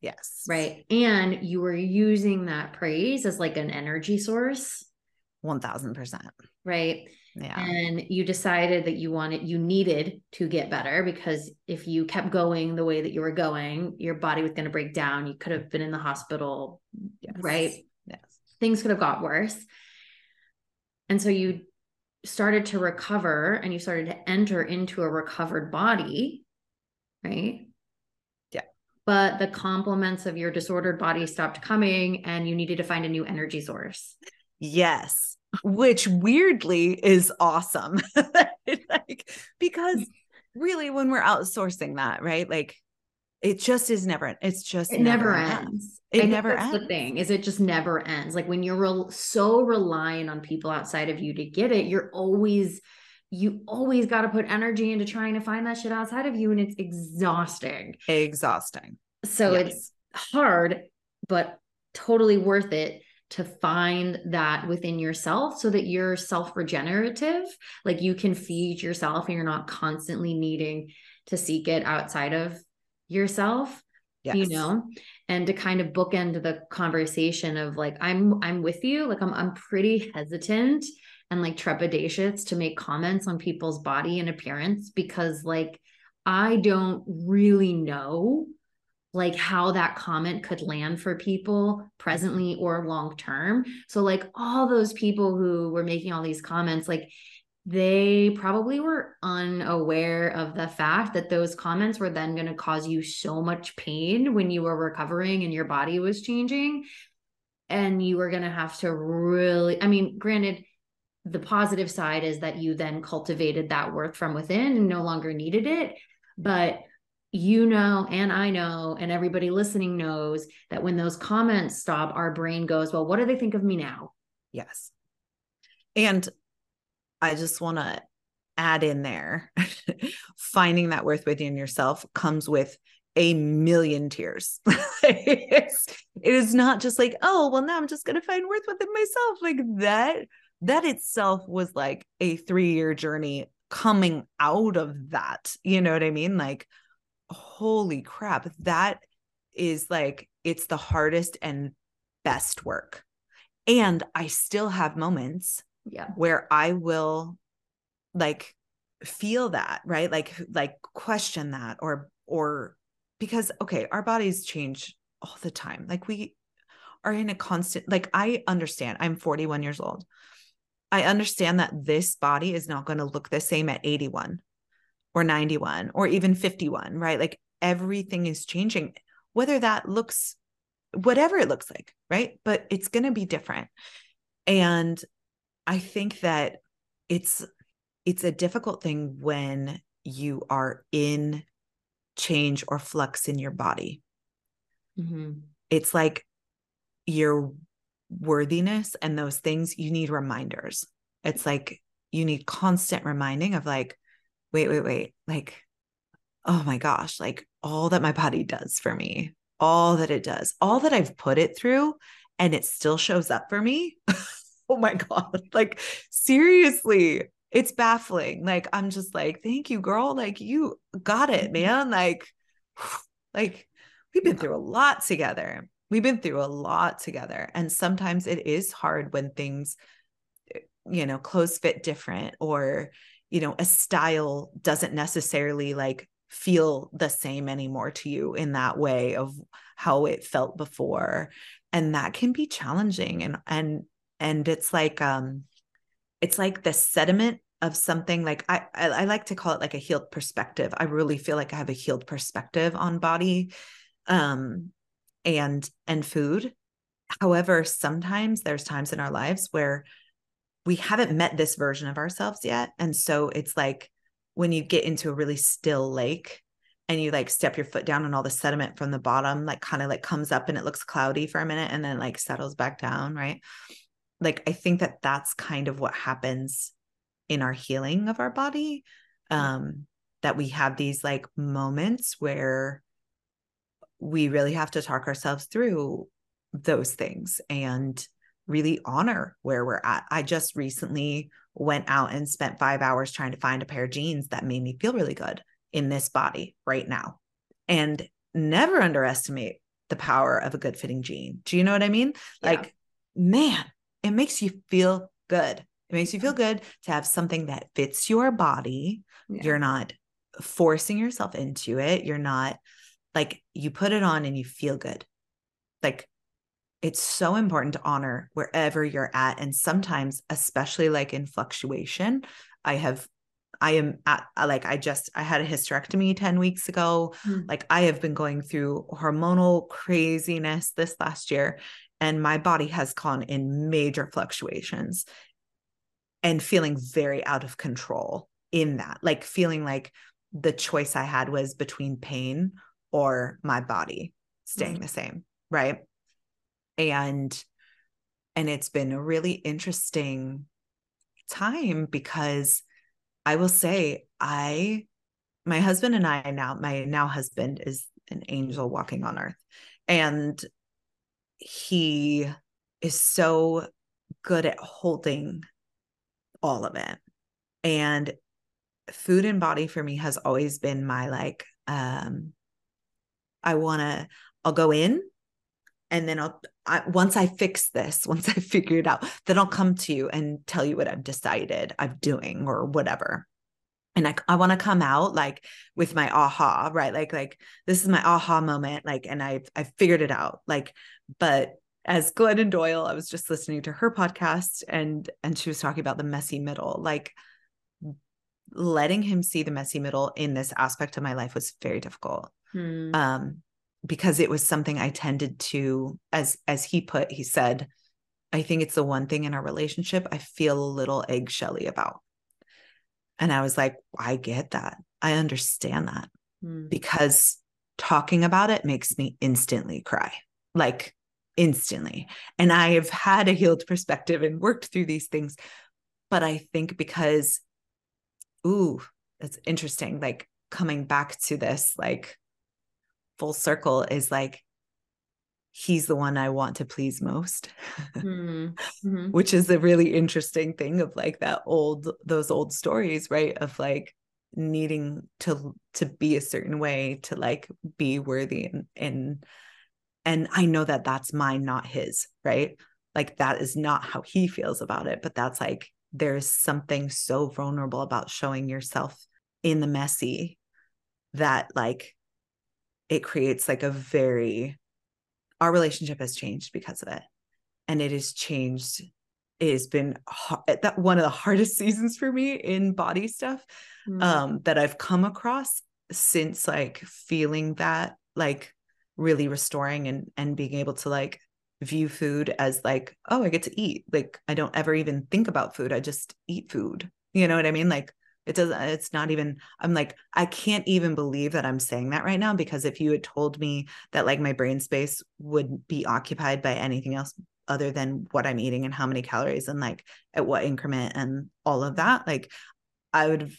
Yes. Right. And you were using that praise as like an energy source. 1000%. Right. Yeah. And you decided that you wanted, you needed to get better because if you kept going the way that you were going, your body was going to break down. You could have been in the hospital. Yes. Right. Yes. Things could have got worse. And so you started to recover and you started to enter into a recovered body. Right Yeah. but the compliments of your disordered body stopped coming and you needed to find a new energy source. Yes, which weirdly is awesome. like because really when we're outsourcing that, right? Like it just is never it's just it never, never ends. ends. It never ends. The thing is it just never ends. Like when you're re- so reliant on people outside of you to get it, you're always you always got to put energy into trying to find that shit outside of you and it's exhausting exhausting so yes. it's hard but totally worth it to find that within yourself so that you're self regenerative like you can feed yourself and you're not constantly needing to seek it outside of yourself yes. you know? And to kind of bookend the conversation of like i'm i'm with you. Like i'm i'm pretty hesitant and like trepidatious to make comments on people's body and appearance because like I don't really know like how that comment could land for people presently or long term. So like all those people who were making all these comments like they probably were unaware of the fact that those comments were then going to cause you so much pain when you were recovering and your body was changing and you were going to have to really I mean granted the positive side is that you then cultivated that worth from within and no longer needed it. But you know, and I know, and everybody listening knows that when those comments stop, our brain goes, Well, what do they think of me now? Yes. And I just want to add in there finding that worth within yourself comes with a million tears. it's, it is not just like, oh, well, now I'm just going to find worth within myself. Like that, that itself was like a three year journey coming out of that. You know what I mean? Like, holy crap, that is like, it's the hardest and best work. And I still have moments yeah. where I will like feel that, right? Like, like question that or, or because, okay, our bodies change all the time. Like we are in a constant, like I understand I'm 41 years old. I understand that this body is not going to look the same at 81 or 91 or even 51, right? Like everything is changing, whether that looks whatever it looks like, right? But it's going to be different. And I think that it's it's a difficult thing when you are in change or flux in your body. Mm-hmm. It's like your worthiness and those things, you need reminders. It's like you need constant reminding of like, wait, wait, wait, like, oh my gosh, like all that my body does for me, all that it does, all that I've put it through, and it still shows up for me. oh my God. Like, seriously, it's baffling. Like, I'm just like, thank you, girl. Like, you got it, mm-hmm. man. Like, like, we've been through a lot together. We've been through a lot together. And sometimes it is hard when things, eh, you know, clothes fit different or, you know, a style doesn't necessarily like feel the same anymore to you in that way of how it felt before. And that can be challenging and and and it's like um it's like the sediment of something like I, I, I like to call it like a healed perspective. I really feel like i have a healed perspective on body um and and food. However sometimes there's times in our lives where we haven't met this version of ourselves yet. And so it's like when you get into a really still lake and you like step your foot down and all the sediment from the bottom like kind of like comes up and it looks cloudy for a minute and then like settles back down right? Like i think that that's kind of what happens in our healing of our body um that we have these like moments where we really have to talk ourselves through those things and really honor where we're at. I just recently went out and spent five hours trying to find a pair of jeans that made me feel really good in this body right now. And never underestimate the power of a good fitting jean. Do you know what I mean? Yeah. Like, man, it makes you feel good. It makes you feel mm-hmm. good to have something that fits your body. Yeah. You're not forcing yourself into it. You're not like, you put it on and you feel good. Like, it's so important to honor wherever you're at. And sometimes, especially like in fluctuation, I have I am at like I just I had a hysterectomy 10 weeks ago. Mm. Like I have been going through hormonal craziness this last year and my body has gone in major fluctuations and feeling very out of control in that. Like feeling like the choice I had was between pain or my body staying mm. the same, right? And and it's been a really interesting time because i will say i my husband and i now my now husband is an angel walking on earth. And he is so good at holding all of it. And food and body for me has always been my like um i want to i'll go in and then I'll I, once I fix this, once I figure it out, then I'll come to you and tell you what I've decided I'm doing or whatever. And I, I want to come out like with my aha, right? Like, like this is my aha moment. Like, and I've, I've figured it out. Like, but as Glennon Doyle, I was just listening to her podcast and, and she was talking about the messy middle, like letting him see the messy middle in this aspect of my life was very difficult. Hmm. Um, because it was something I tended to, as as he put, he said, I think it's the one thing in our relationship I feel a little eggshelly about. And I was like, I get that. I understand that. mm. because talking about it makes me instantly cry. Like instantly. And I have had a healed perspective and worked through these things. But I think because, ooh, that's interesting. Like coming back to this, like full circle is like, he's the one I want to please most, mm-hmm. mm-hmm. which is a really interesting thing of like that old, those old stories, right? Of like needing to to be a certain way to like be worthy and and and I know that that's mine, not his, right? Like that is not how he feels about it, but that's like there's something so vulnerable about showing yourself in the messy that like it creates like a very our relationship has changed because of it. And it has changed it has been that one of the hardest seasons for me in body stuff mm. um that I've come across since like feeling that like really restoring and and being able to like view food as like oh I get to eat. Like I don't ever even think about food. I just eat food. You know what I mean? Like it doesn't it's not even i'm like i can't even believe that i'm saying that right now because if you had told me that like my brain space would be occupied by anything else other than what i'm eating and how many calories and like at what increment and all of that like i would have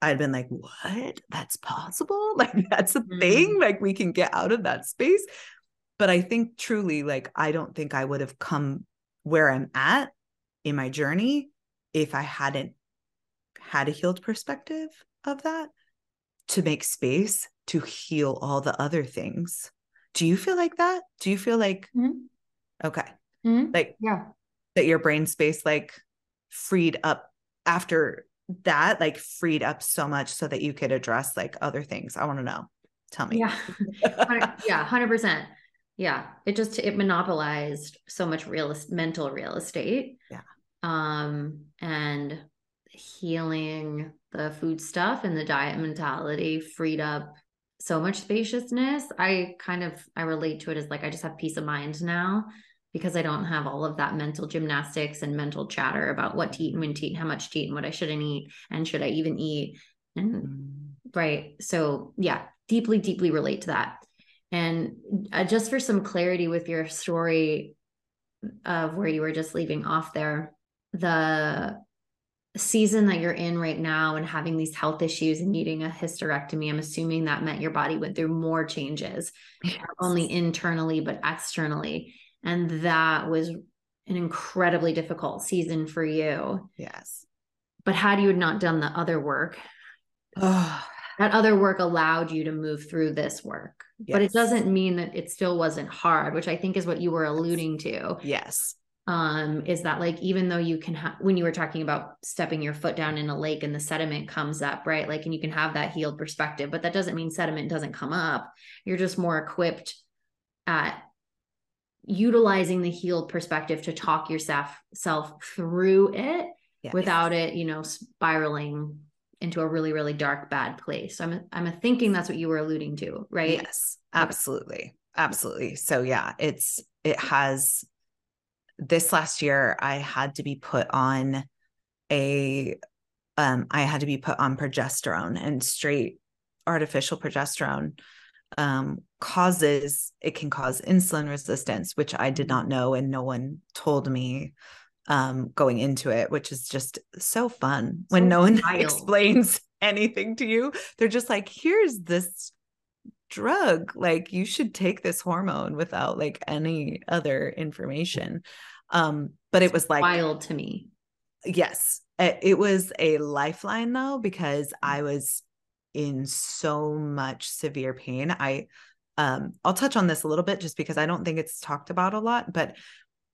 i'd been like what? That's possible? Like that's a mm-hmm. thing? Like we can get out of that space? But i think truly like i don't think i would have come where i'm at in my journey if i hadn't had a healed perspective of that to make space to heal all the other things. Do you feel like that? Do you feel like mm-hmm. okay. Mm-hmm. Like yeah. That your brain space like freed up after that like freed up so much so that you could address like other things. I want to know. Tell me. Yeah. yeah, 100%. Yeah, it just it monopolized so much real mental real estate. Yeah. Um and healing the food stuff and the diet mentality freed up so much spaciousness. I kind of I relate to it as like I just have peace of mind now because I don't have all of that mental gymnastics and mental chatter about what to eat and when to eat how much to eat and what I shouldn't eat and should I even eat. And mm. right. So yeah, deeply, deeply relate to that. And uh, just for some clarity with your story of where you were just leaving off there, the season that you're in right now and having these health issues and needing a hysterectomy, I'm assuming that meant your body went through more changes, yes. not only internally, but externally. And that was an incredibly difficult season for you. Yes. But had you not done the other work, that other work allowed you to move through this work. Yes. But it doesn't mean that it still wasn't hard, which I think is what you were alluding to. Yes um, is that like even though you can have when you were talking about stepping your foot down in a lake and the sediment comes up right like and you can have that healed perspective but that doesn't mean sediment doesn't come up. You're just more equipped at utilizing the healed perspective to talk yourself self through it yes. without it you know spiraling into a really really dark bad place. So i'm i'm thinking that's what you were alluding to right? Yes absolutely. Absolutely. So yeah it's it has this last year I had to be put on a um I had to be put on progesterone and straight artificial progesterone um causes it can cause insulin resistance which I did not know and no one told me um going into it which is just so fun so when no one wild. explains anything to you they're just like here's this drug like you should take this hormone without like any other information. Um but it was like wild to me. Yes it was a lifeline though because i was in so much severe pain. I um i'll touch on this a little bit just because i don't think it's talked about a lot but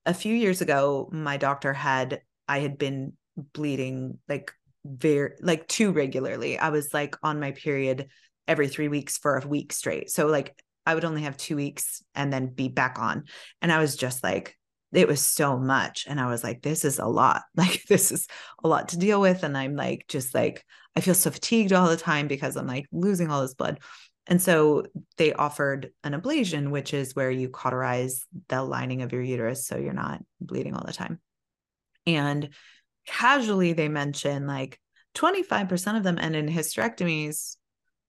a few years ago my doctor had i had been bleeding like very like too regularly. I was like on my period every three weeks for a week straight. So like I would only have two weeks and then be back on. And I was just like, it was so much. And I was like, this is a lot. Like, this is a lot to deal with. And I'm like, just like, I feel so fatigued all the time because I'm like losing all this blood. And so they offered an ablation, which is where you cauterize the lining of your uterus so you're not bleeding all the time. And casually, they mention like 25% of them end in hysterectomies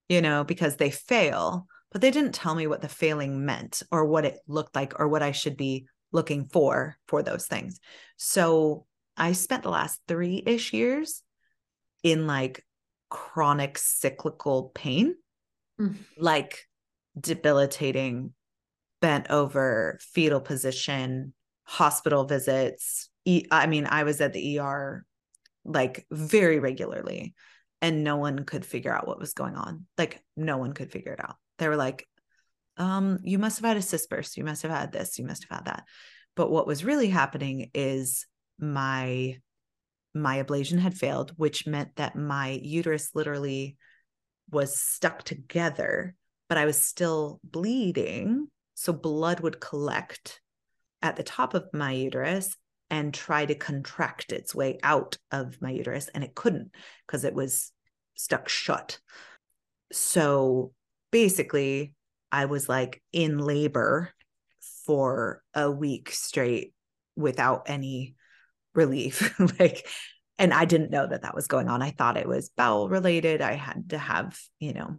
you know, because they fail, but they didn't tell me what the failing meant or what it looked like or what I should be looking for for those things. So I spent the last three ish years in like chronic cyclical pain, mm. like debilitating, bent over, fetal position, hospital visits. I mean, I was at the ER like very regularly and no one could figure out what was going on. Like no one could figure it out. They were like, um, you must have had a cyst burst. You must have had this. You must have had that. But what was really happening is my my ablation had failed, which meant that my uterus literally was stuck together, but I was still bleeding. So blood would collect at the top of my uterus and try to contract its way out of my uterus. And it couldn't because it was stuck shut. So basically, I was like in labor for a week straight without any relief like and i didn't know that that was going on. I thought it was bowel related. I had to have you know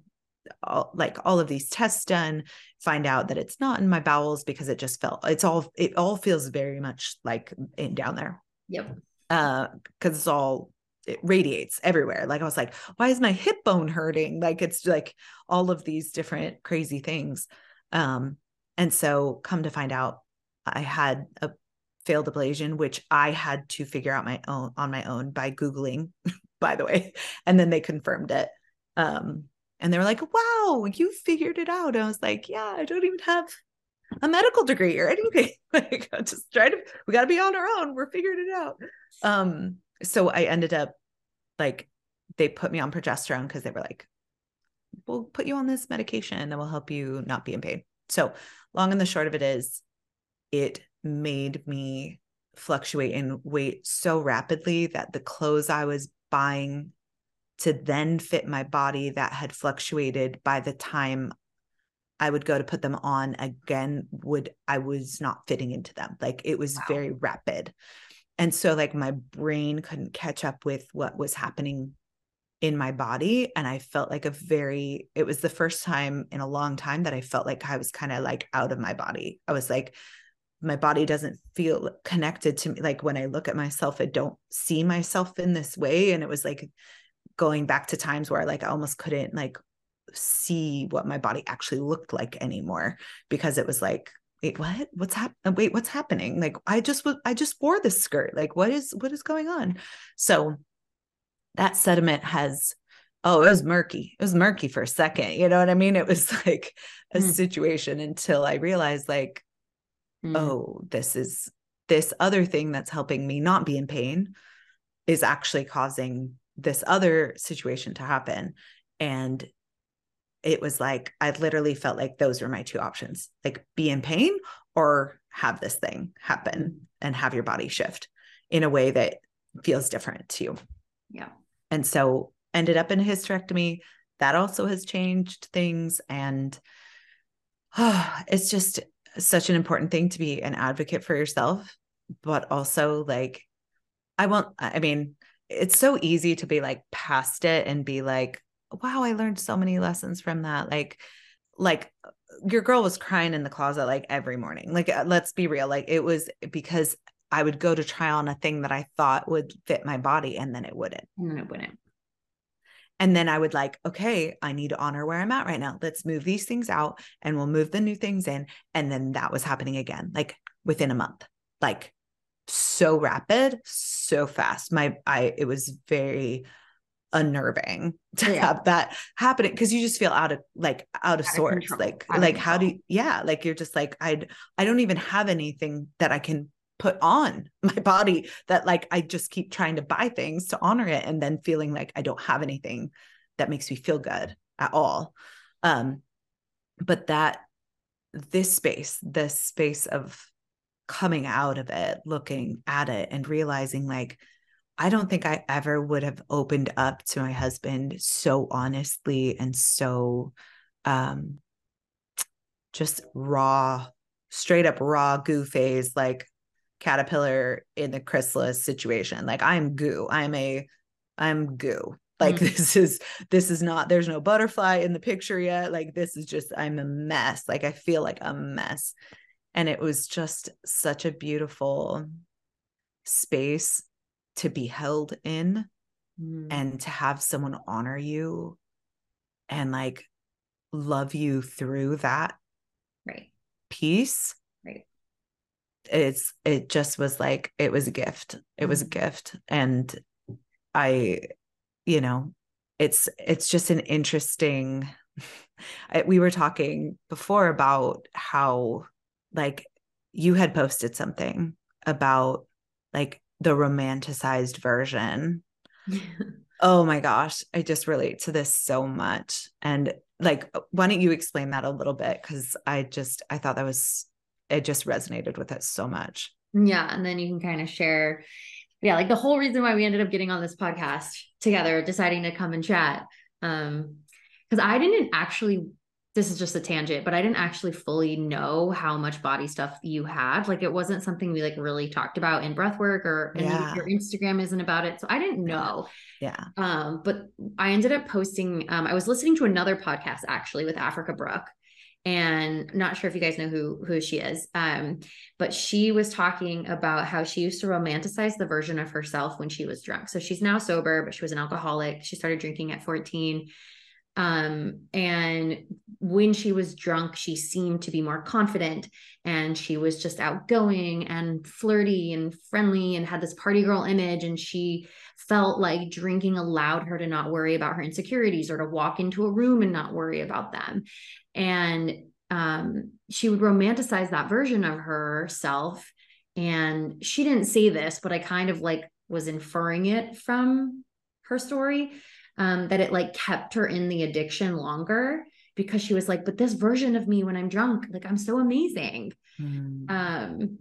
all, like all of these tests done find out that it's not in my bowels because it just felt it's all it all feels very much like in down there. Yep. Uh because it's all it radiates everywhere like i was like why is my hip bone hurting like it's like all of these different crazy things um and so come to find out i had a failed ablation, which I had to figure out my own on my own by Googling, by the way. And then they confirmed it. Um, and they were like, wow, you figured it out. And I was like, yeah, I don't even have a medical degree or anything. like I just try to, we got to be on our own. We're figuring it out. Um, so I ended up like, they put me on progesterone because they were like, we'll put you on this medication that will help you not be in pain. So long and the short of it is it made me fluctuate in weight so rapidly that the clothes I was buying to then fit my body that had fluctuated by the time I would go to put them on again would I was not fitting into them like it was wow. very rapid and so like my brain couldn't catch up with what was happening in my body and I felt like a very it was the first time in a long time that I felt like I was kind of like out of my body. I was like my body doesn't feel connected to me like when i look at myself i don't see myself in this way and it was like going back to times where like i almost couldn't like see what my body actually looked like anymore because it was like wait what what's happening wait what's happening like i just was i just wore this skirt like what is what is going on so that sediment has oh it was murky it was murky for a second you know what i mean it was like a mm. situation until i realized like mm. oh, this is this other thing that's helping me not be in pain is actually causing this other situation to happen. And it was like, I literally felt like those were my two options like be in pain or have this thing happen and have your body shift in a way that feels different to you. Yeah. And so ended up in a hysterectomy. That also has changed things. And oh, it's just, such an important thing to be an advocate for yourself, but also like, I won't, I mean, it's so easy to be like past it and be like, wow, I learned so many lessons from that. Like, like your girl was crying in the closet like every morning. Like, uh, let's be real. Like, it was because I would go to try on a thing that I thought would fit my body and then it wouldn't. And then it wouldn't. And then I would like, okay, I need to honor where I'm at right now. Let's move these things out and we'll move the new things in. And then that was happening again, like within a month, like so rapid, so fast. My, I, it was very unnerving to yeah. have that happening because you just feel out of like out of out sorts. Of like, out like how do you, yeah, like you're just like, I'd, I don't even have anything that I can put on my body that like I just keep trying to buy things to honor it and then feeling like I don't have anything that makes me feel good at all. Um but that this space, this space of coming out of it, looking at it and realizing like I don't think I ever would have opened up to my husband so honestly and so um just raw straight up raw goo phase like caterpillar in the chrysalis situation. Like I'm goo. I'm a I'm goo. Like mm. this is this is not there's no butterfly in the picture yet. Like this is just I'm a mess. Like I feel like a mess. And it was just such a beautiful space to be held in mm. and to have someone honor you and like love you through that right piece right it's it just was like it was a gift it mm. was a mm-hmm. gift and i you know it's it's just an interesting we were talking before about how like you had posted something about like the romanticized version. Oh my gosh i just relate to this so much. And like why don't you explain that a little bit? Because i just i thought that was it just resonated with it so much. Yeah and then you can kind of share yeah like the whole reason why we ended up getting on this podcast together deciding to come and chat um because i didn't actually this is just a tangent, but I didn't actually fully know how much body stuff you had. Like it wasn't something we like really talked about in breathwork or yeah. your Instagram isn't about it. So I didn't know. Yeah. Um, but I ended up posting, um, I was listening to another podcast actually with Africa Brooke and not sure if you guys know who who she is um but she was talking about how she used to romanticize the version of herself when she was drunk so she's now sober but she was an alcoholic she started drinking at 14 um, and when she was drunk, she seemed to be more confident and she was just outgoing and flirty and friendly and had this party girl image. And she felt like drinking allowed her to not worry about her insecurities or to walk into a room and not worry about them. And um, she would romanticize that version of herself. And she didn't say this, but I kind of like was inferring it from her story um, that it like kept her in the addiction longer because she was like, but this version of me when I'm drunk, like I'm so amazing. Mm. Um,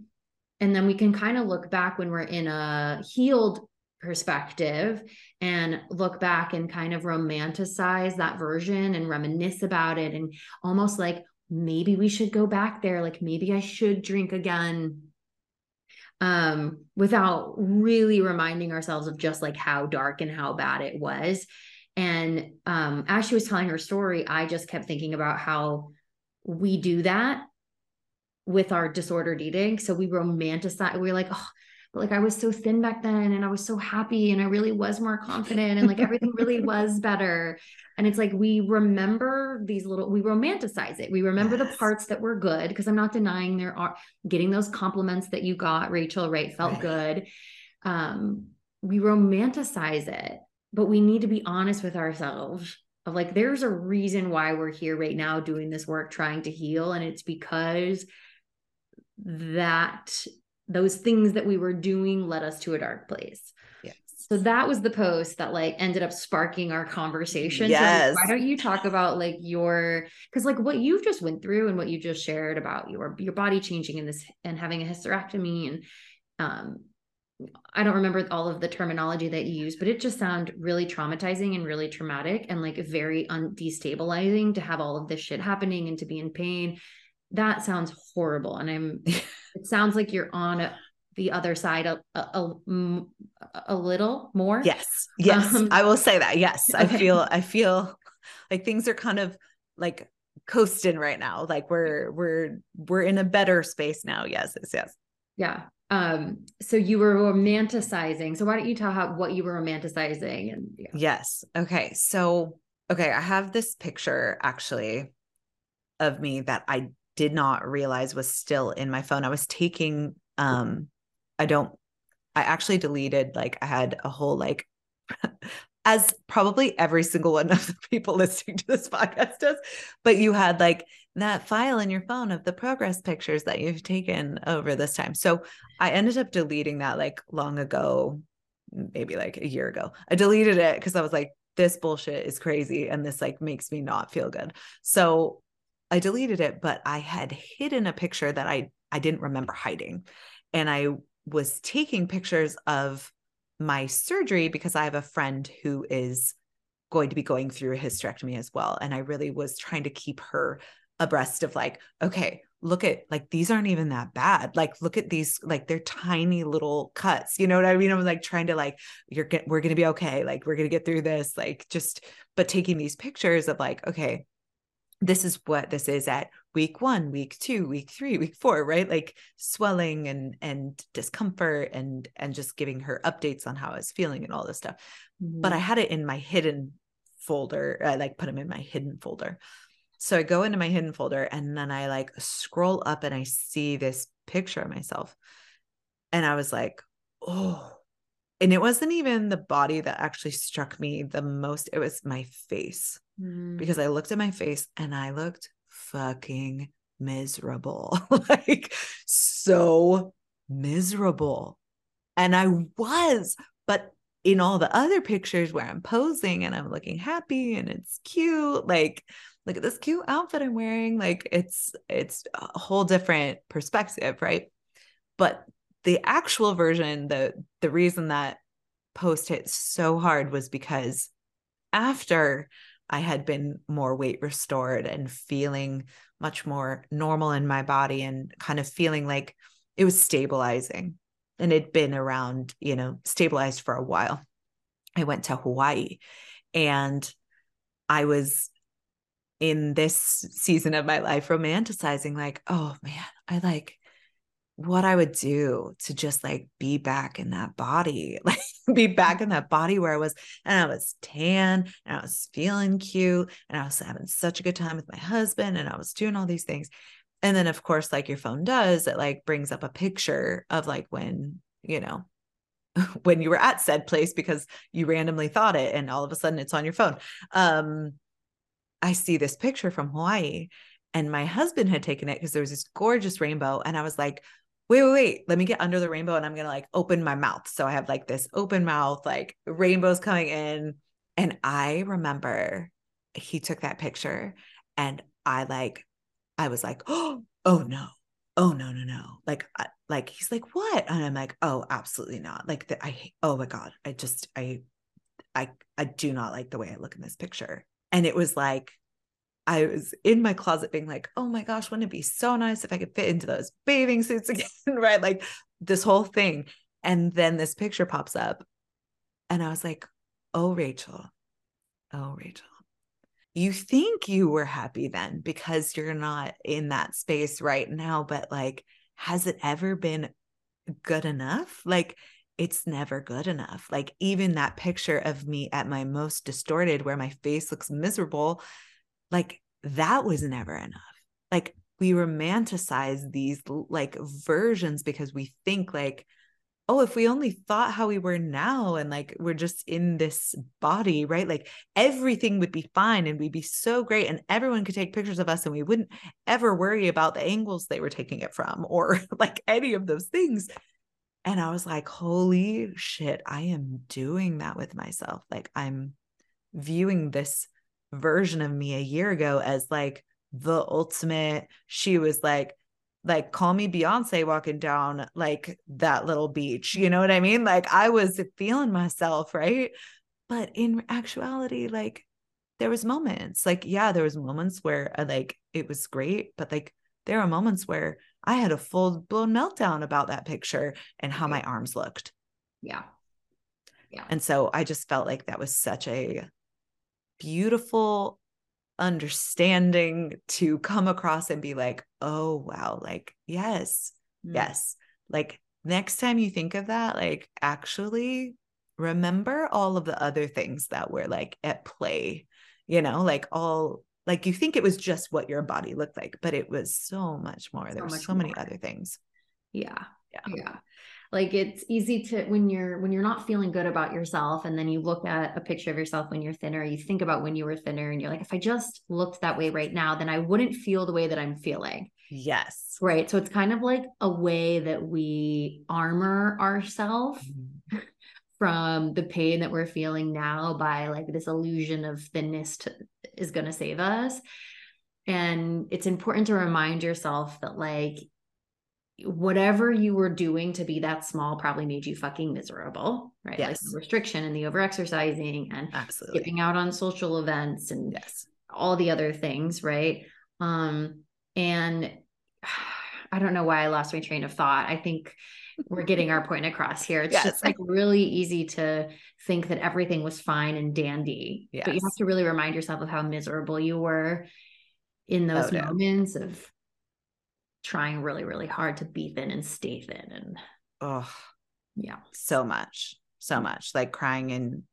and then we can kind of look back when we're in a healed perspective and look back and kind of romanticize that version and reminisce about it and almost like maybe we should go back there like maybe I should drink again um without really reminding ourselves of just like how dark and how bad it was. And um as she was telling her story i just kept thinking about how we do that with our disordered eating. So we romanticize we we're like oh like I was so thin back then and I was so happy and I really was more confident and like everything really was better. And it's like we remember these little, we romanticize it. We remember yes. the parts that were good because I'm not denying there are getting those compliments that you got, Rachel, right? Felt right. good. Um, we romanticize it, but we need to be honest with ourselves of like, there's a reason why we're here right now doing this work, trying to heal. And it's because that those things that we were doing led us to a dark place. Yes. So that was the post that like ended up sparking our conversation. Yes. So why don't you talk about like your because like what you've just went through and what you just shared about your your body changing in this and having a hysterectomy and um I don't remember all of the terminology that you use, but it just sounded really traumatizing and really traumatic and like very un- destabilizing to have all of this shit happening and to be in pain that sounds horrible and i'm it sounds like you're on a, the other side a, a, a, a little more yes yes um, i will say that yes okay. i feel i feel like things are kind of like coasting right now like we're we're we're in a better space now yes yes yes yeah um so you were romanticizing so why don't you tell how what you were romanticizing and yeah. yes okay so okay i have this picture actually of me that i did not realize was still in my phone. I was taking um I don't I actually deleted like I had a whole like as probably every single one of the people listening to this podcast does, but you had like that file in your phone of the progress pictures that you've taken over this time. So I ended up deleting that like long ago, maybe like a year ago. I deleted it because I was like, this bullshit is crazy and this like makes me not feel good. So I deleted it, but I had hidden a picture that I I didn't remember hiding. And I was taking pictures of my surgery because I have a friend who is going to be going through a hysterectomy as well. And I really was trying to keep her abreast of like, okay, look at like these aren't even that bad. Like look at these like they're tiny little cuts. You know what i mean? I'm like trying to like you're get, we're gonna be okay. Like we're gonna get through this. Like just but taking these pictures of like okay this is what this is at week one week two week three week four right like swelling and and discomfort and and just giving her updates on how i was feeling and all this stuff mm-hmm. but i had it in my hidden folder i like put them in my hidden folder so I go into my hidden folder and then I like scroll up and I see this picture of myself. And I was like, oh. And it wasn't even the body that actually struck me the most, it was my face. Mm. Because I looked at my face and I looked fucking miserable. like so miserable. And I was, but in all the other pictures where I'm posing and I'm looking happy and it's cute, like look at this cute outfit I'm wearing. Like it's it's a whole different perspective, right? But the actual version, the the reason that post hit so hard was because after I had been more weight restored and feeling much more normal in my body and kind of feeling like it was stabilizing and it'd been around, you know, stabilized for a while. I went to Hawaii and I was in this season of my life romanticizing like oh man i like what i would do to just like be back in that body like be back in that body where i was and i was tan and i was feeling cute and i was having such a good time with my husband and i was doing all these things and then of course like your phone does it like brings up a picture of like when you know when you were at said place because you randomly thought it and all of a sudden it's on your phone um I see this picture from Hawaii and my husband had taken it because there was this gorgeous rainbow. And I was like, wait, wait, wait, let me get under the rainbow and I'm going to like open my mouth. So I have like this open mouth, like rainbows coming in. And I remember he took that picture and I like, I was like, oh, oh no, oh no, no, no. Like, I, like he's like, what? And I'm like, oh, absolutely not. Like the, I, oh my God, I just, I, I, I do not like the way I look in this picture. And it was like, I was in my closet being like, oh my gosh, wouldn't it be so nice if I could fit into those bathing suits again? right. Like this whole thing. And then this picture pops up. And I was like, oh, Rachel, oh, Rachel, you think you were happy then because you're not in that space right now. But like, has it ever been good enough? Like, it's never good enough. Like even that picture of me at my most distorted where my face looks miserable, like that was never enough. Like we romanticize these like versions because we think like oh if we only thought how we were now and like we're just in this body right like everything would be fine and we'd be so great and everyone could take pictures of us and we wouldn't ever worry about the angles they were taking it from or like any of those things and I was like, holy shit, I am doing that with myself. Like, I'm viewing this version of me a year ago as like the ultimate. She was like, like call me Beyonce walking down like that little beach. You know what I mean? Like I was feeling myself, right? But in actuality, like there was moments, like yeah, there was moments where I, uh, like it was great, but like there are moments where I had a full blown meltdown about that picture and how my arms looked. Yeah. Yeah. And so I just felt like that was such a beautiful understanding to come across and be like, oh, wow, like, yes, mm. yes. Like, next time you think of that, like, actually remember all of the other things that were like at play, you know, like all like you think it was just what your body looked like but it was so much more there were so more. many other things yeah yeah yeah like it's easy to when you're when you're not feeling good about yourself and then you look at a picture of yourself when you're thinner you think about when you were thinner and you're like if i just looked that way right now then i wouldn't feel the way that i'm feeling. Yes. Right? So it's kind of like a way that we armor ourselves mm-hmm. from the pain that we're feeling now by like this illusion of thinness to, is going to save us. And it's important to remind yourself that like whatever you were doing to be that small probably made you fucking miserable right yes. like the restriction and the overexercising and Absolutely. skipping out on social events and yes all the other things right um and I don't know why I lost my train of thought. I think we're getting our point across here. It's Yes. just like really easy to think that everything was fine and dandy. But you have to really remind yourself of how miserable you were in those Oh, moments of trying really, really hard to be thin and stay thin. And Oh, yeah. so much, so much. Like crying in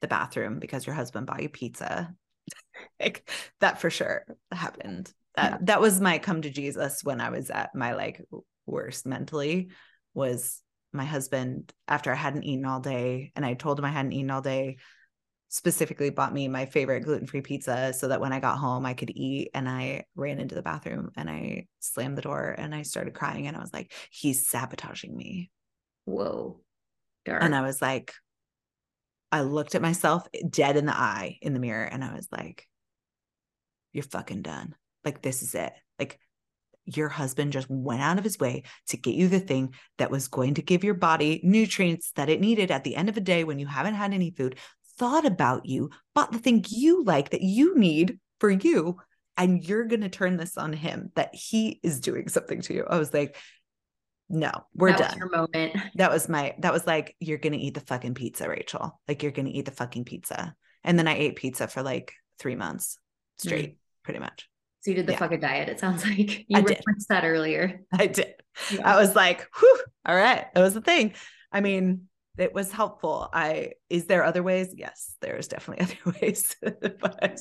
the bathroom because your husband bought you pizza. like that for sure happened. That Yeah. that was my come to Jesus when I was at my like worst mentally was my husband after I hadn't eaten all day and I told him I hadn't eaten all day specifically bought me my favorite gluten-free pizza so that when I got home I could eat and I ran into the bathroom and I slammed the door and I started crying and I was like he's sabotaging me Whoa. Dark. and I was like, I looked at myself dead in the eye in the mirror and I was like, you're fucking done. Like, this is it. Like, your husband just went out of his way to get you the thing that was going to give your body nutrients that it needed at the end of a day when you haven't had any food, thought about you, bought the thing you like that you need for you. And you're going to turn this on him that he is doing something to you. I was like, no, we're that done was your moment. that was my that was like you're gonna eat the fucking pizza rachel like you're gonna eat the fucking pizza and then i ate pizza for like three months straight mm. pretty much So you did the Yeah. fucking diet. It sounds like you I did. referenced that earlier. i did Yeah. i was like whew, all right that was the thing i mean it was helpful i is there other ways yes there's definitely other ways but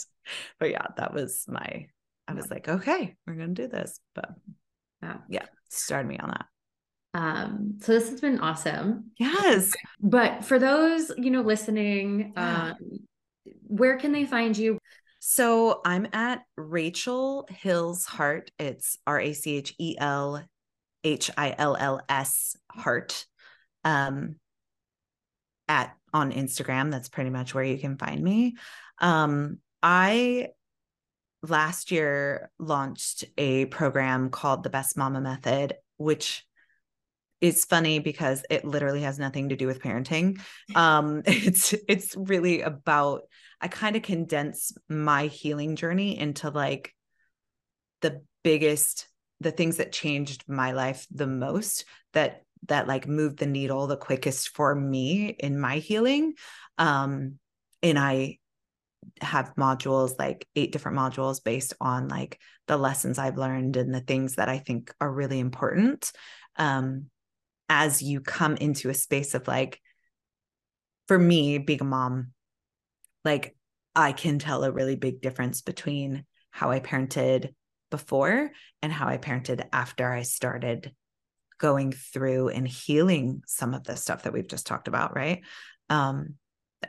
but yeah that was my i was like okay we're gonna do this but Wow. yeah started me on that Um, so this has been awesome. yes But for those, you know, listening, Yeah. um, where can they find you? So I'm at Rachel Hills Heart. It's R A C H E L H I L L S Heart. Um at on Instagram. That's pretty much where you can find me. Um I last year launched a program called the Best Mama Method, which is funny because it literally has nothing to do with parenting. Um, it's it's really about I kind of condense my healing journey into like the biggest the things that changed my life the most that that like moved the needle the quickest for me in my healing um and i have modules like eight different modules based on like the lessons i've learned and the things that i think are really important um as you come into a space of like for me being a mom like i can tell a really big difference between how i parented before and how i parented after i started going through and healing some of the stuff that we've just talked about right? Um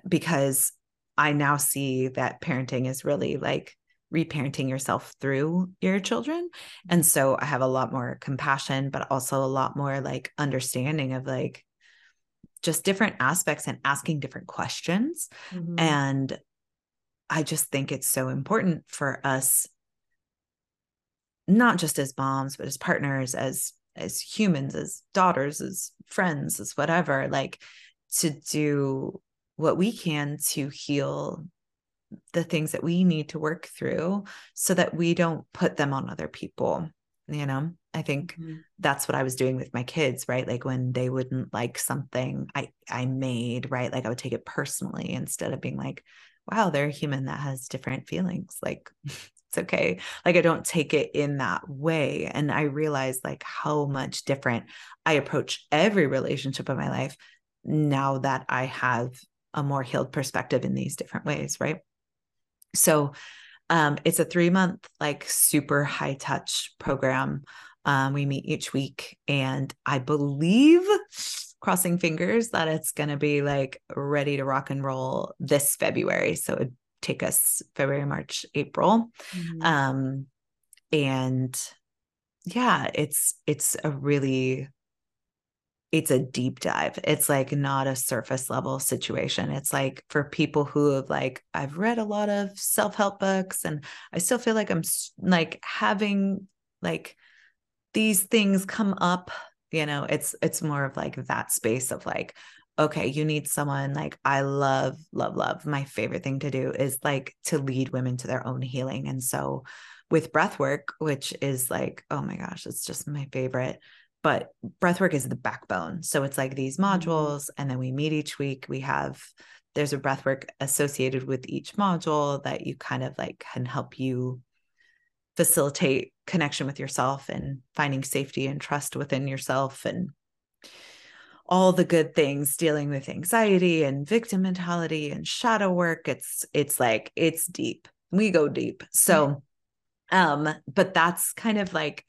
because i now see that parenting is really like reparenting yourself through your children. And so i have a lot more compassion but also a lot more like understanding of like just different aspects and asking different questions. Mhm. and I just think it's so important for us, not just as moms, but as partners, as as humans, as daughters, as friends, as whatever, like to do what we can to heal the things that we need to work through so that we don't put them on other people. You know, I think Mhm. that's what I was doing with my kids, right? Like when they wouldn't like something I I made, right? Like I would take it personally instead of being like, wow, they're a human that has different feelings. Like it's okay. Like I don't take it in that way. And I realize like how much different I approach every relationship of my life now that I have a more healed perspective in these different ways, right? So um, it's a three month, like super high touch program. Um, we meet each week, and I believe, crossing fingers, that it's going to be like ready to rock and roll this February. So it'd take us February, March, April. Mhm. Um, and yeah, it's it's a really it's a deep dive. It's like not a surface level situation. It's like for people who have like I've read a lot of self-help books and I still feel like I'm like having like these things come up, you know, it's it's more of like that space of like okay, you need someone like I love, love, love. My favorite thing to do is like to lead women to their own healing. And so with breath work, which is like, oh my gosh, it's just my favorite. But breath work is the backbone. So it's like these mm-hmm. modules, and then we meet each week. We have there's a breath work associated with each module that you kind of like can help you facilitate connection with yourself and finding safety and trust within yourself and all the good things dealing with anxiety and victim mentality and shadow work. It's it's like it's deep. We go deep. So um but that's kind of like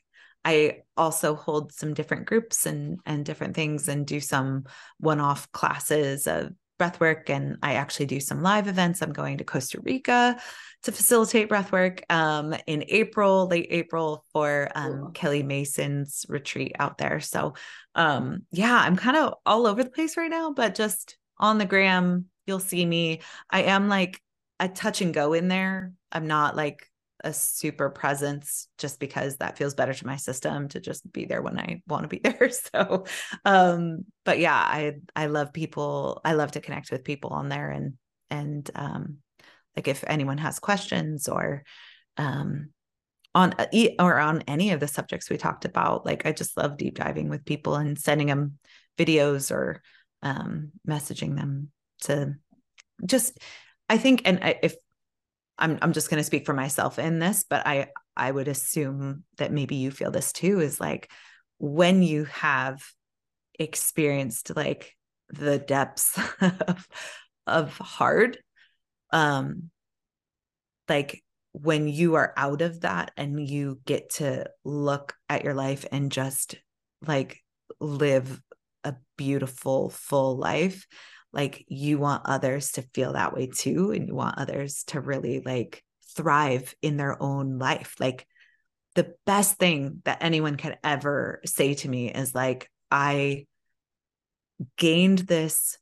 I also hold some different groups and and different things and do some one-off classes of breathwork and I actually do some live events. I'm going to Costa Rica to facilitate breathwork um, in April, late April for um, cool. Kelly Mason's retreat out there. So um, yeah, I'm kind of all over the place right now, but just on the gram, you'll see me. I am like a touch and go in there. I'm not like a super presence just because that feels better to my system to just be there when I want to be there. So um but yeah, I I love people. I love to connect with people on there and and um like if anyone has questions or um on uh, or on any of the subjects we talked about, like I just love deep diving with people and sending them videos or um messaging them to just I think and if I'm I'm just going to speak for myself in this, but I I would assume that maybe you feel this too is like when you have experienced like the depths of, of hard um like when you are out of that and you get to look at your life and just like live a beautiful full life like you want others to feel that way too and you want others to really like thrive in their own life. Like the best thing that anyone could ever say to me is like i gained this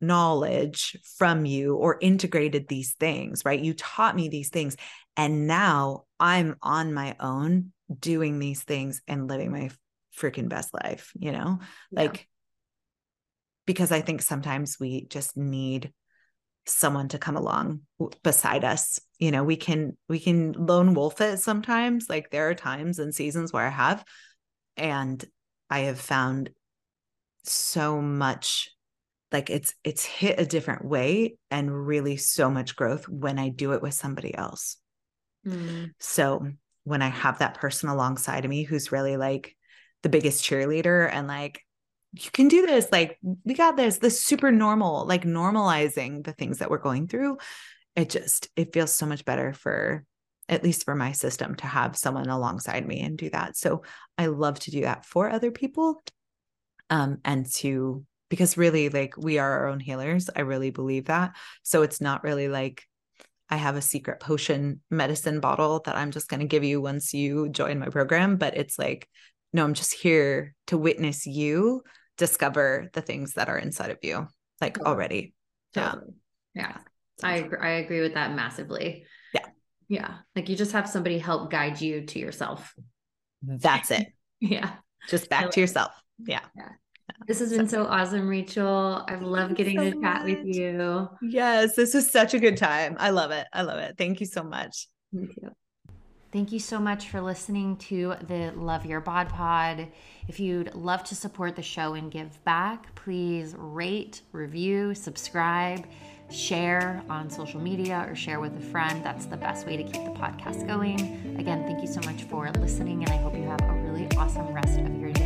knowledge from you or integrated these things right? You taught me these things and now i'm on my own doing these things and living my freaking best life you know? Yeah. like because I think sometimes we just need someone to come along beside us. You know, we can we can lone wolf it sometimes. Like there are times and seasons where I have and I have found so much like it's it's hit a different way and really so much growth when I do it with somebody else. Mm. So when I have that person alongside of me who's really like the biggest cheerleader and like you can do this like we got this this super normal like normalizing the things that we're going through. It just it feels so much better for at least for my system to have someone alongside me and do that. So i love to do that for other people um and to because really like we are our own healers. I really believe that. So it's not really like I have a secret potion medicine bottle that I'm just going to give you once you join my program. But it's like, no, I'm just here to witness you discover the things that are inside of you like totally. already totally. yeah yeah i agree, i agree with that massively yeah yeah like you just have somebody help guide you to yourself that's it yeah just back like to yourself yeah yeah this has been so awesome, Rachel. I love getting so to chat much. with you. Yes, this was such a good time. I love it. I love it. Thank you so much. Thank you. Thank you so much for listening to the Love Your Bod Pod. If you'd love to support the show and give back, please rate, review, subscribe, share on social media, or share with a friend. That's the best way to keep the podcast going. Again, thank you so much for listening, and I hope you have a really awesome rest of your day.